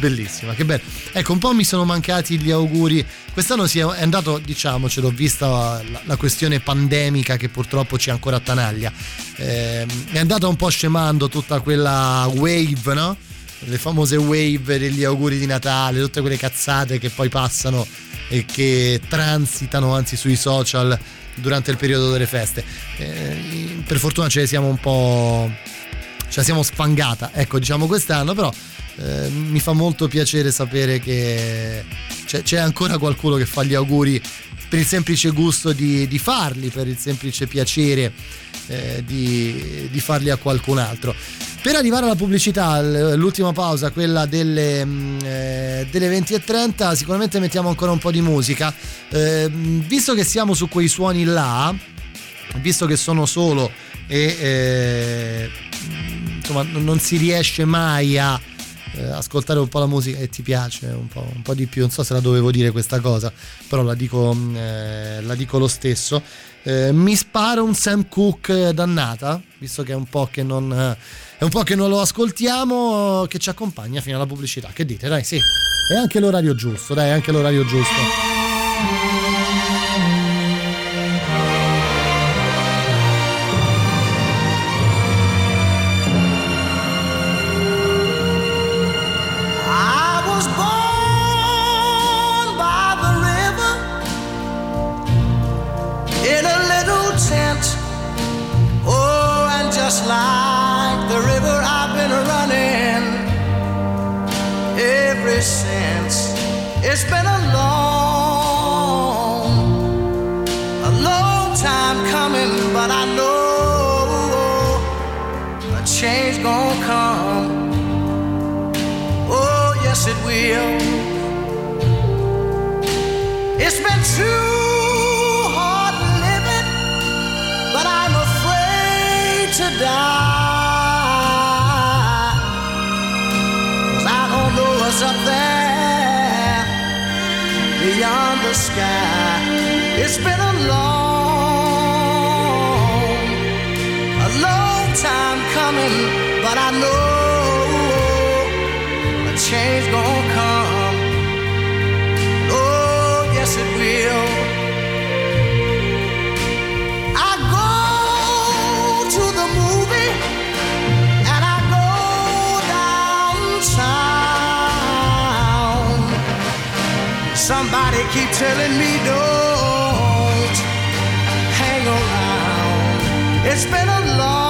Speaker 3: bellissima, che bello. Ecco, un po' mi sono mancati gli auguri. Quest'anno si è andato, diciamocelo, vista la, la questione pandemica che purtroppo ci ancora attanaglia. Ehm, è andata un po' scemando tutta quella wave, no? Le famose wave degli auguri di Natale, tutte quelle cazzate che poi passano e che transitano anzi sui social durante il periodo delle feste. Eh, per fortuna ce ne siamo un po' la siamo sfangata, ecco diciamo quest'anno, però eh, mi fa molto piacere sapere che c'è, c'è ancora qualcuno che fa gli auguri per il semplice gusto di, di farli, per il semplice piacere eh, di, di farli a qualcun altro. Per arrivare alla pubblicità, l'ultima pausa, quella delle, mm, eh, delle 20.30, sicuramente mettiamo ancora un po' di musica. Eh, visto che siamo su quei suoni là, visto che sono solo e eh, insomma non si riesce mai a eh, ascoltare un po' la musica e ti piace un po', un po' di più, non so se la dovevo dire questa cosa, però la dico, mm, eh, la dico lo stesso. Eh, mi spara un Sam Cooke dannata, visto che è un po' che non, eh, è un po' che non lo ascoltiamo, che ci accompagna fino alla pubblicità. Che dite? Dai, sì. È anche l'orario giusto, dai, è anche l'orario giusto.
Speaker 14: It's been a long, a long time coming, but I know a change gonna come. Oh, yes, it will. It's been too coming, but I know a change gonna come. Oh, yes, it will. I go to the movie and I go downtown. Somebody keep telling me don't hang around. It's been a long,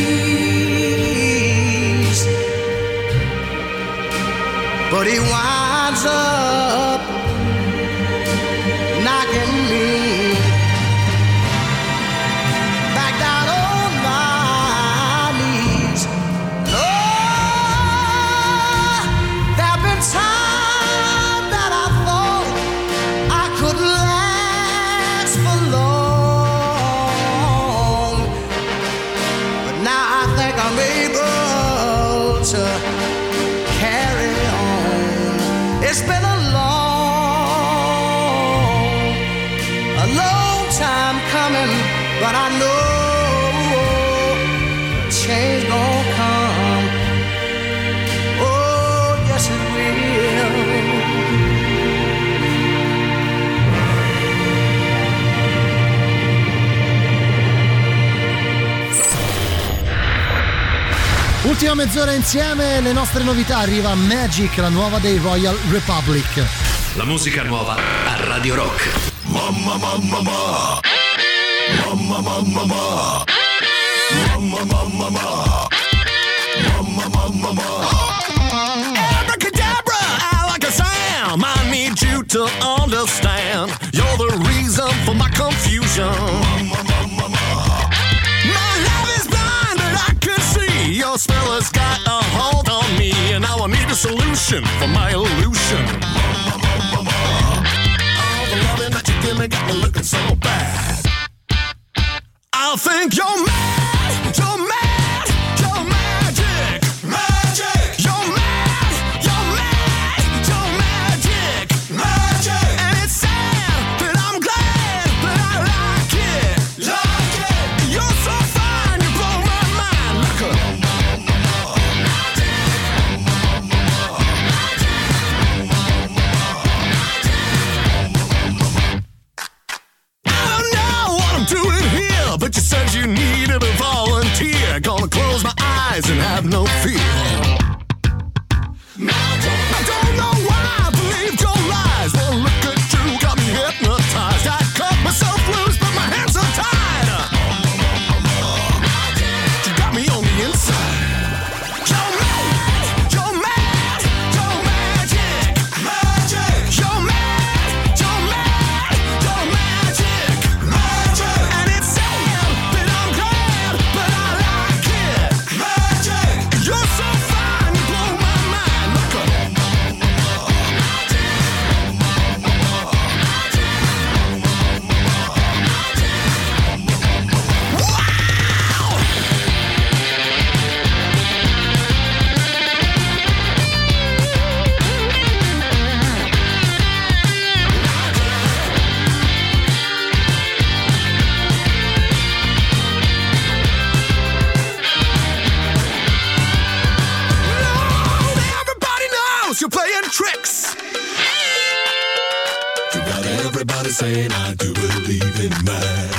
Speaker 14: But he winds up
Speaker 3: Ultima mezz'ora insieme, le nostre novità. Arriva Magic, la nuova dei Royal Republic.
Speaker 1: La musica nuova a Radio Rock.
Speaker 12: Mamma mamma ma. Mamma mamma ma. Mamma mamma ma. Mamma mamma ma.
Speaker 15: Abracadabra, I like a sound. I need you to understand. Solution for my illusion.
Speaker 12: Saying I do believe in magic.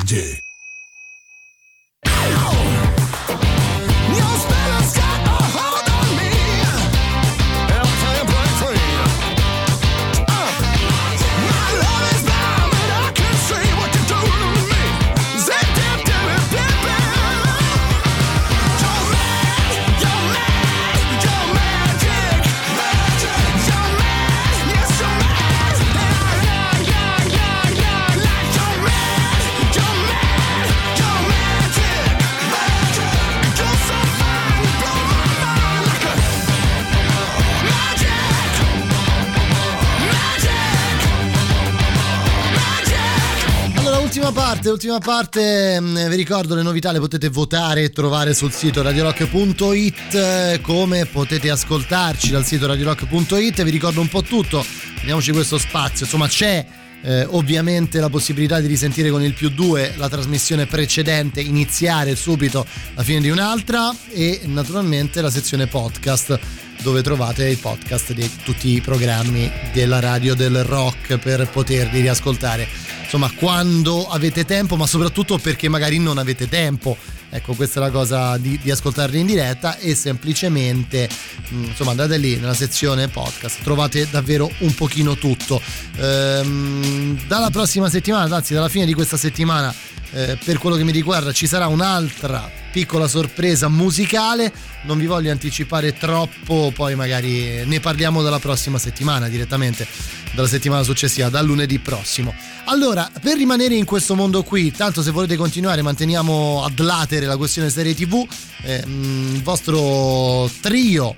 Speaker 3: Ultima parte, mm, vi ricordo le novità le potete votare e trovare sul sito radiorock.it, eh, come potete ascoltarci dal sito radiorock.it, vi ricordo un po' tutto, diamoci questo spazio, insomma c'è eh, ovviamente la possibilità di risentire con il più 2 la trasmissione precedente, iniziare subito la fine di un'altra e naturalmente la sezione podcast dove trovate il podcast di tutti i programmi della radio del rock per poterli riascoltare. Insomma, quando avete tempo, ma soprattutto perché magari non avete tempo. Ecco, questa è la cosa di, di ascoltarli in diretta e semplicemente mh, insomma andate lì nella sezione podcast, trovate davvero un pochino tutto. Ehm, dalla prossima settimana, anzi dalla fine di questa settimana, eh, per quello che mi riguarda, ci sarà un'altra piccola sorpresa musicale. Non vi voglio anticipare troppo, poi magari ne parliamo dalla prossima settimana direttamente, dalla settimana successiva, dal lunedì prossimo. Allora, per rimanere in questo mondo qui, tanto se volete continuare, manteniamo ad latere la questione serie TV, eh, mh, il vostro trio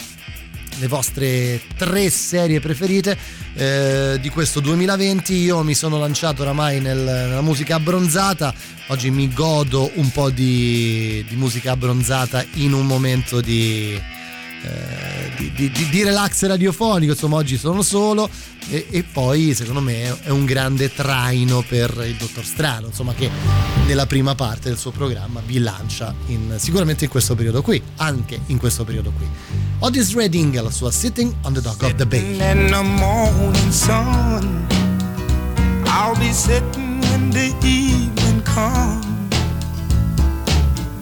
Speaker 3: le vostre tre serie preferite eh, di questo 2020 io mi sono lanciato oramai nel- nella musica abbronzata. Oggi mi godo un po' di, di musica abbronzata in un momento di eh, di, di- di- relax radiofonico, insomma oggi sono solo e, e poi secondo me è un grande traino per il Dottor Strano, insomma che nella prima parte del suo programma vi lancia in- sicuramente in questo periodo qui, anche in questo periodo qui. Otis Redding la sua Sitting on the Dock of the Bay.
Speaker 16: I'll be sitting when the evening comes,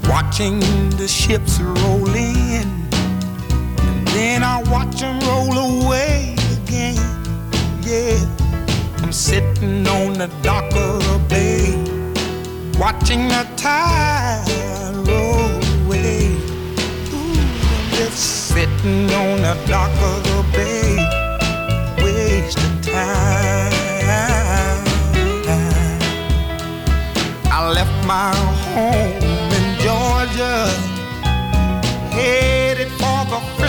Speaker 16: watching the ships roll in, and then I'll watch them roll away again. Yeah, I'm sitting on the dock of the bay, watching the tide roll away. Ooh, I'm just sitting on the dock of the bay wasting time. I left my home in Georgia,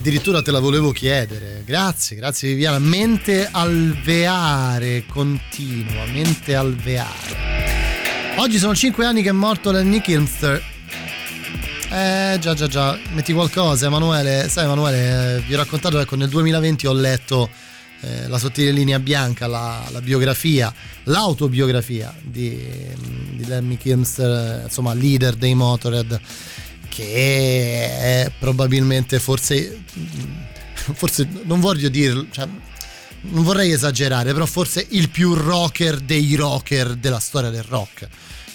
Speaker 3: addirittura te la volevo chiedere. Grazie, grazie Viviana. Mente alveare continua, mente alveare. Oggi sono 5 anni che è morto Lenny Kilmster. Eh già già già, metti qualcosa Emanuele. Sai Emanuele, eh, vi ho raccontato, ecco, nel 2020 ho letto eh, La sottile linea bianca, la, la biografia, l'autobiografia di, di Lemmy Kilmster, eh, insomma leader dei Motorhead che è probabilmente forse forse non voglio dirlo cioè, non vorrei esagerare però forse il più rocker dei rocker della storia del rock.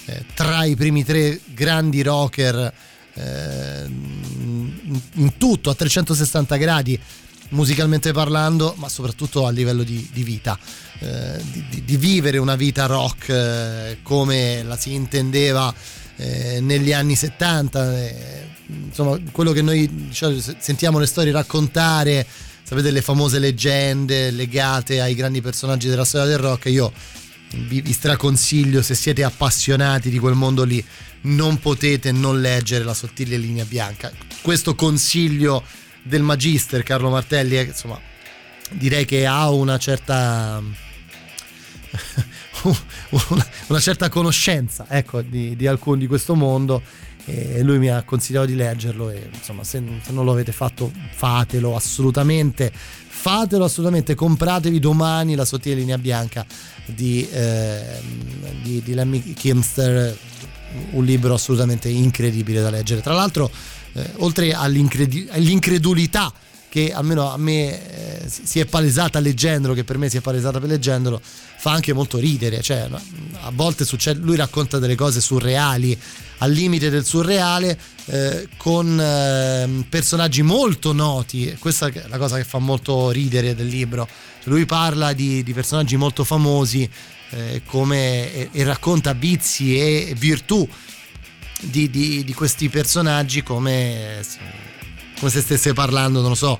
Speaker 3: Eh, tra i primi tre grandi rocker eh, in tutto a 360 gradi musicalmente parlando ma soprattutto a livello di, di vita. Eh, di, di- di vivere una vita rock eh, come la si intendeva eh, negli anni 70 eh, insomma quello che noi diciamo, se- sentiamo le storie raccontare sapete le famose leggende legate ai grandi personaggi della storia del rock io vi, vi straconsiglio se siete appassionati di quel mondo lì non potete non leggere la sottile linea bianca. Questo consiglio del magister Carlo Martelli è, insomma direi che ha una certa una, una certa conoscenza ecco, di, di alcuni di questo mondo e lui mi ha consigliato di leggerlo e insomma se, se non lo avete fatto fatelo assolutamente fatelo assolutamente compratevi domani la sottile linea bianca di, eh, di, di Lemmy Kilmister un libro assolutamente incredibile da leggere. Tra l'altro eh, oltre all'incredulità che almeno a me eh, si è palesata leggendolo, che per me si è palesata per leggendolo, fa anche molto ridere. Cioè, a volte succede, lui racconta delle cose surreali, al limite del surreale, eh, con eh, personaggi molto noti. Questa è la cosa che fa molto ridere del libro. Lui parla di, di personaggi molto famosi eh, come, e, e racconta vizi e virtù di, di- di questi personaggi come come se stesse parlando, non lo so,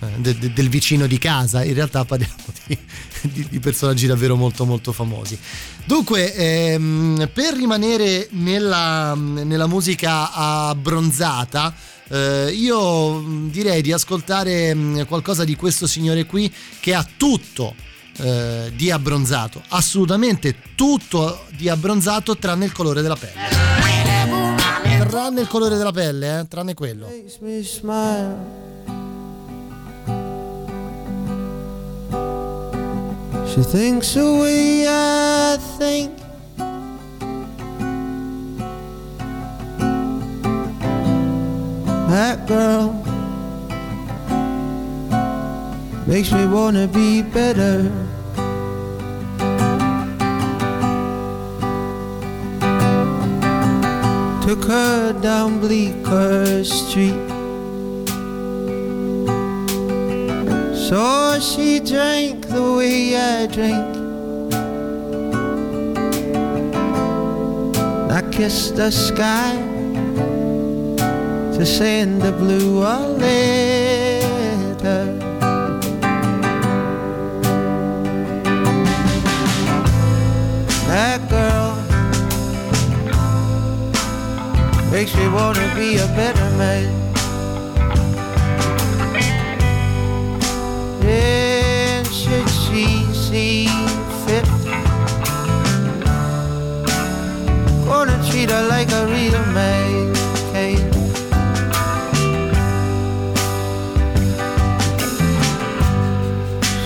Speaker 3: eh, de- de- del vicino di casa. In realtà parliamo di, di- di personaggi davvero molto molto famosi. Dunque, ehm, per rimanere nella, nella musica abbronzata, eh, io mh, direi di ascoltare mh, qualcosa di questo signore qui che ha tutto eh, di abbronzato, assolutamente tutto di abbronzato tranne il colore della pelle. Tranne il colore della pelle, eh? tranne quello.
Speaker 17: makes me smile. She thinks the way I think. That girl makes me wanna be better. Took her down Bleecker Street. So she drank the way I drink. I kissed the sky to send the blue a letter. That makes me wanna be a better man. And should she see fit, gonna treat her like a real man.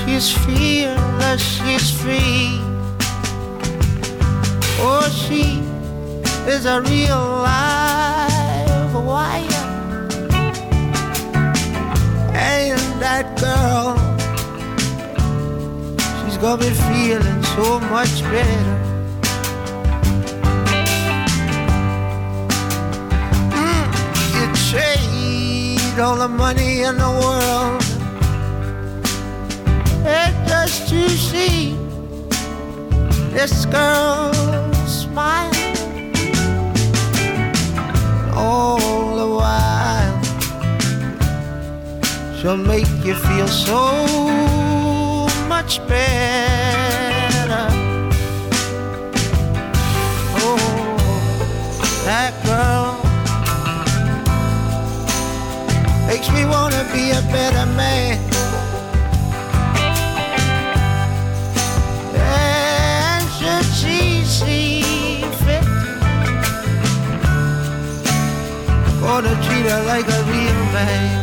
Speaker 17: She's fearless, she's free. Oh, she is a real live And that girl, she's gonna be feeling so much better. Mm, you trade all the money in the world. And just to see this girl smile. All the while she'll make you feel so much better. Oh that girl makes me wanna be a better man. And should she see fit Gonna treat her like a real man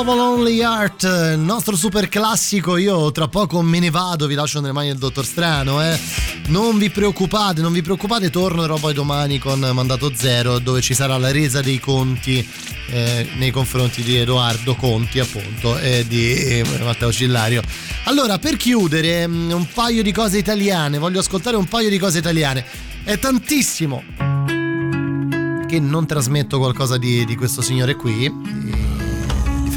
Speaker 12: of a Lonely Heart,
Speaker 3: il nostro super classico. Io tra poco me ne vado, vi lascio nelle mani del dottor Strano. Eh. Non vi preoccupate, non vi preoccupate, tornerò poi domani con Mandato Zero, dove ci sarà la resa dei conti eh, nei confronti di Edoardo Conti, appunto, e di eh, Matteo Cillario. Allora, per chiudere, mm, un paio di cose italiane, voglio ascoltare un paio di cose italiane. È tantissimo che non trasmetto qualcosa di, di questo signore qui,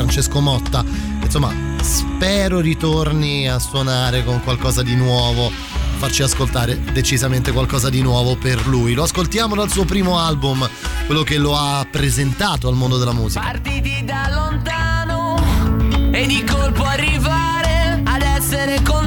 Speaker 3: Francesco Motta. Insomma, spero ritorni a suonare con qualcosa di nuovo, farci ascoltare decisamente qualcosa di nuovo per lui. Lo ascoltiamo dal suo primo album, quello che lo ha presentato al mondo della musica.
Speaker 12: Partiti da lontano e di colpo arrivare ad essere contenti.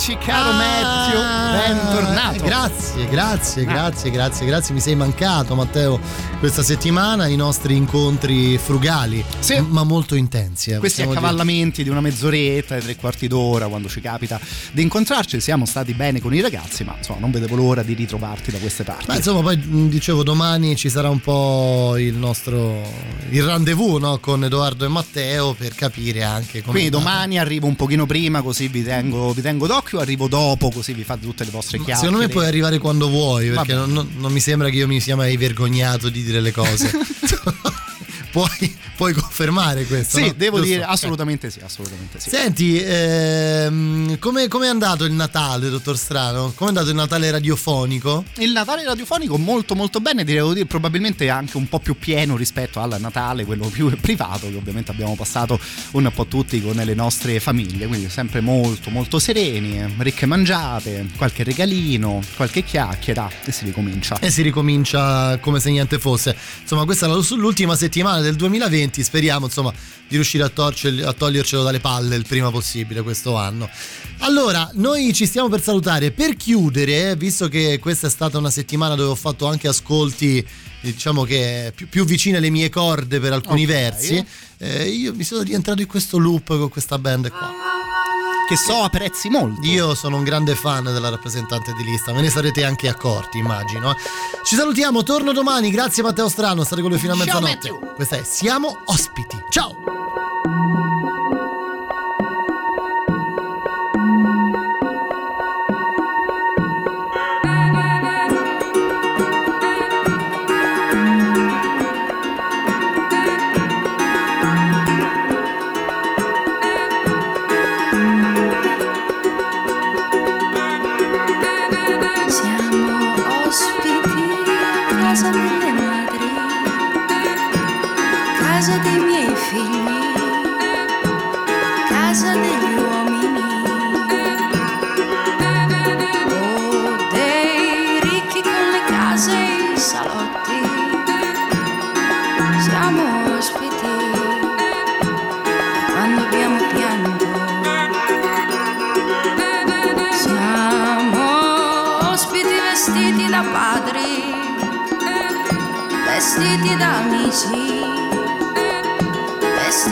Speaker 18: Amici, caro Matthew, bentornato.
Speaker 3: Grazie, grazie, grazie, grazie, grazie. Mi sei mancato, Matteo, questa settimana i nostri incontri frugali, m- ma molto intensi. eh,
Speaker 18: Questi
Speaker 3: possiamo dire.
Speaker 18: accavallamenti di una mezz'oretta, di tre quarti d'ora, quando ci capita di incontrarci, siamo stati bene con i ragazzi, ma insomma non vedevo l'ora di ritrovarti da queste parti.
Speaker 3: Ma insomma, poi dicevo, domani ci sarà un po' il nostro il rendezvous no? con Edoardo e Matteo per capire anche come.
Speaker 18: Quindi domani arrivo un pochino prima così vi tengo, vi tengo d'occhio, arrivo dopo così vi fate tutte le vostre chiacchiere.
Speaker 3: Secondo me puoi arrivare quando vuoi, perché non, non- non mi sembra che io mi sia mai vergognato di dire le cose. puoi, puoi confermare questo?
Speaker 18: Sì,
Speaker 3: no?
Speaker 18: devo
Speaker 3: Giusto?
Speaker 18: dire
Speaker 3: Ok.
Speaker 18: assolutamente sì, assolutamente sì.
Speaker 3: Senti, ehm, come è andato il Natale, dottor Strano? Come è andato il Natale radiofonico?
Speaker 18: Il Natale radiofonico molto molto bene, direi dire, probabilmente anche un po' più pieno rispetto al Natale, quello più privato che ovviamente abbiamo passato un po' tutti con le nostre famiglie, quindi sempre molto molto sereni, eh, ricche mangiate, qualche regalino, qualche chiacchiera e si ricomincia.
Speaker 3: E si ricomincia come se niente fosse. Insomma, questa è l'ultima settimana del 2020. Speriamo, insomma, di riuscire a, torcerli- a togliercelo dalle palle il prima possibile questo anno. Allora, noi ci stiamo per salutare. Per chiudere, visto che questa è stata una settimana dove ho fatto anche ascolti, diciamo che più, più vicine alle mie corde per alcuni
Speaker 18: Ok.
Speaker 3: versi, eh, io mi sono rientrato in questo loop con questa band qua.
Speaker 18: Che so apprezzi molto.
Speaker 3: Io sono un grande fan della rappresentante di lista, ve ne sarete anche accorti, immagino. eh. Ci salutiamo, torno domani, grazie Matteo Strano, state con lui fino a mezzanotte. Questa è Siamo ospiti. Ciao!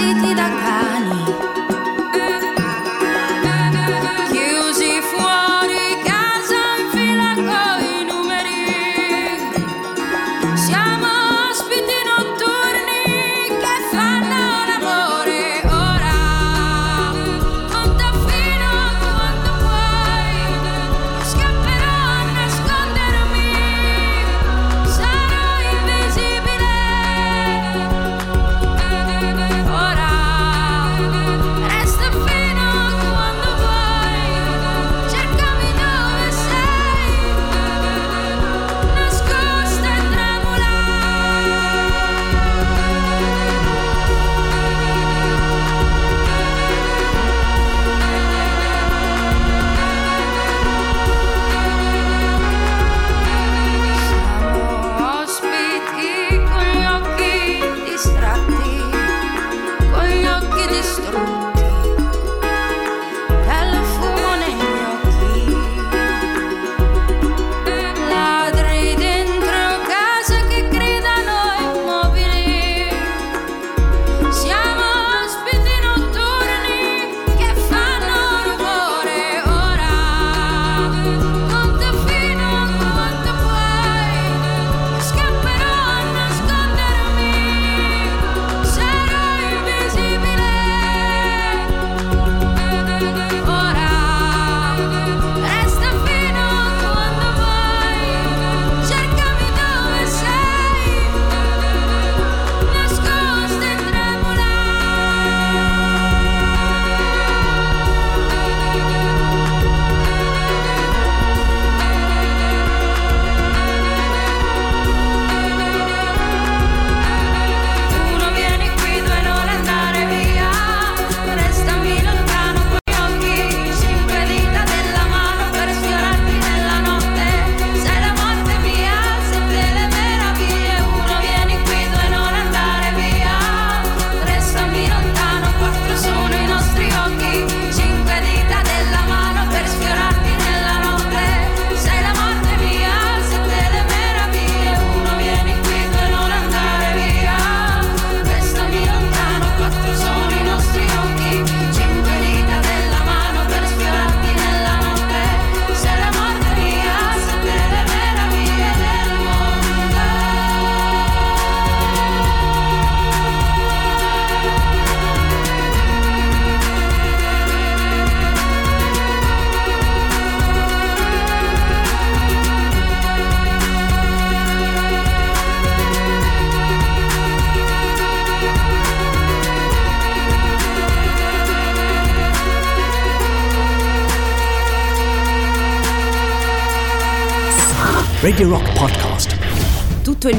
Speaker 19: Vestiti da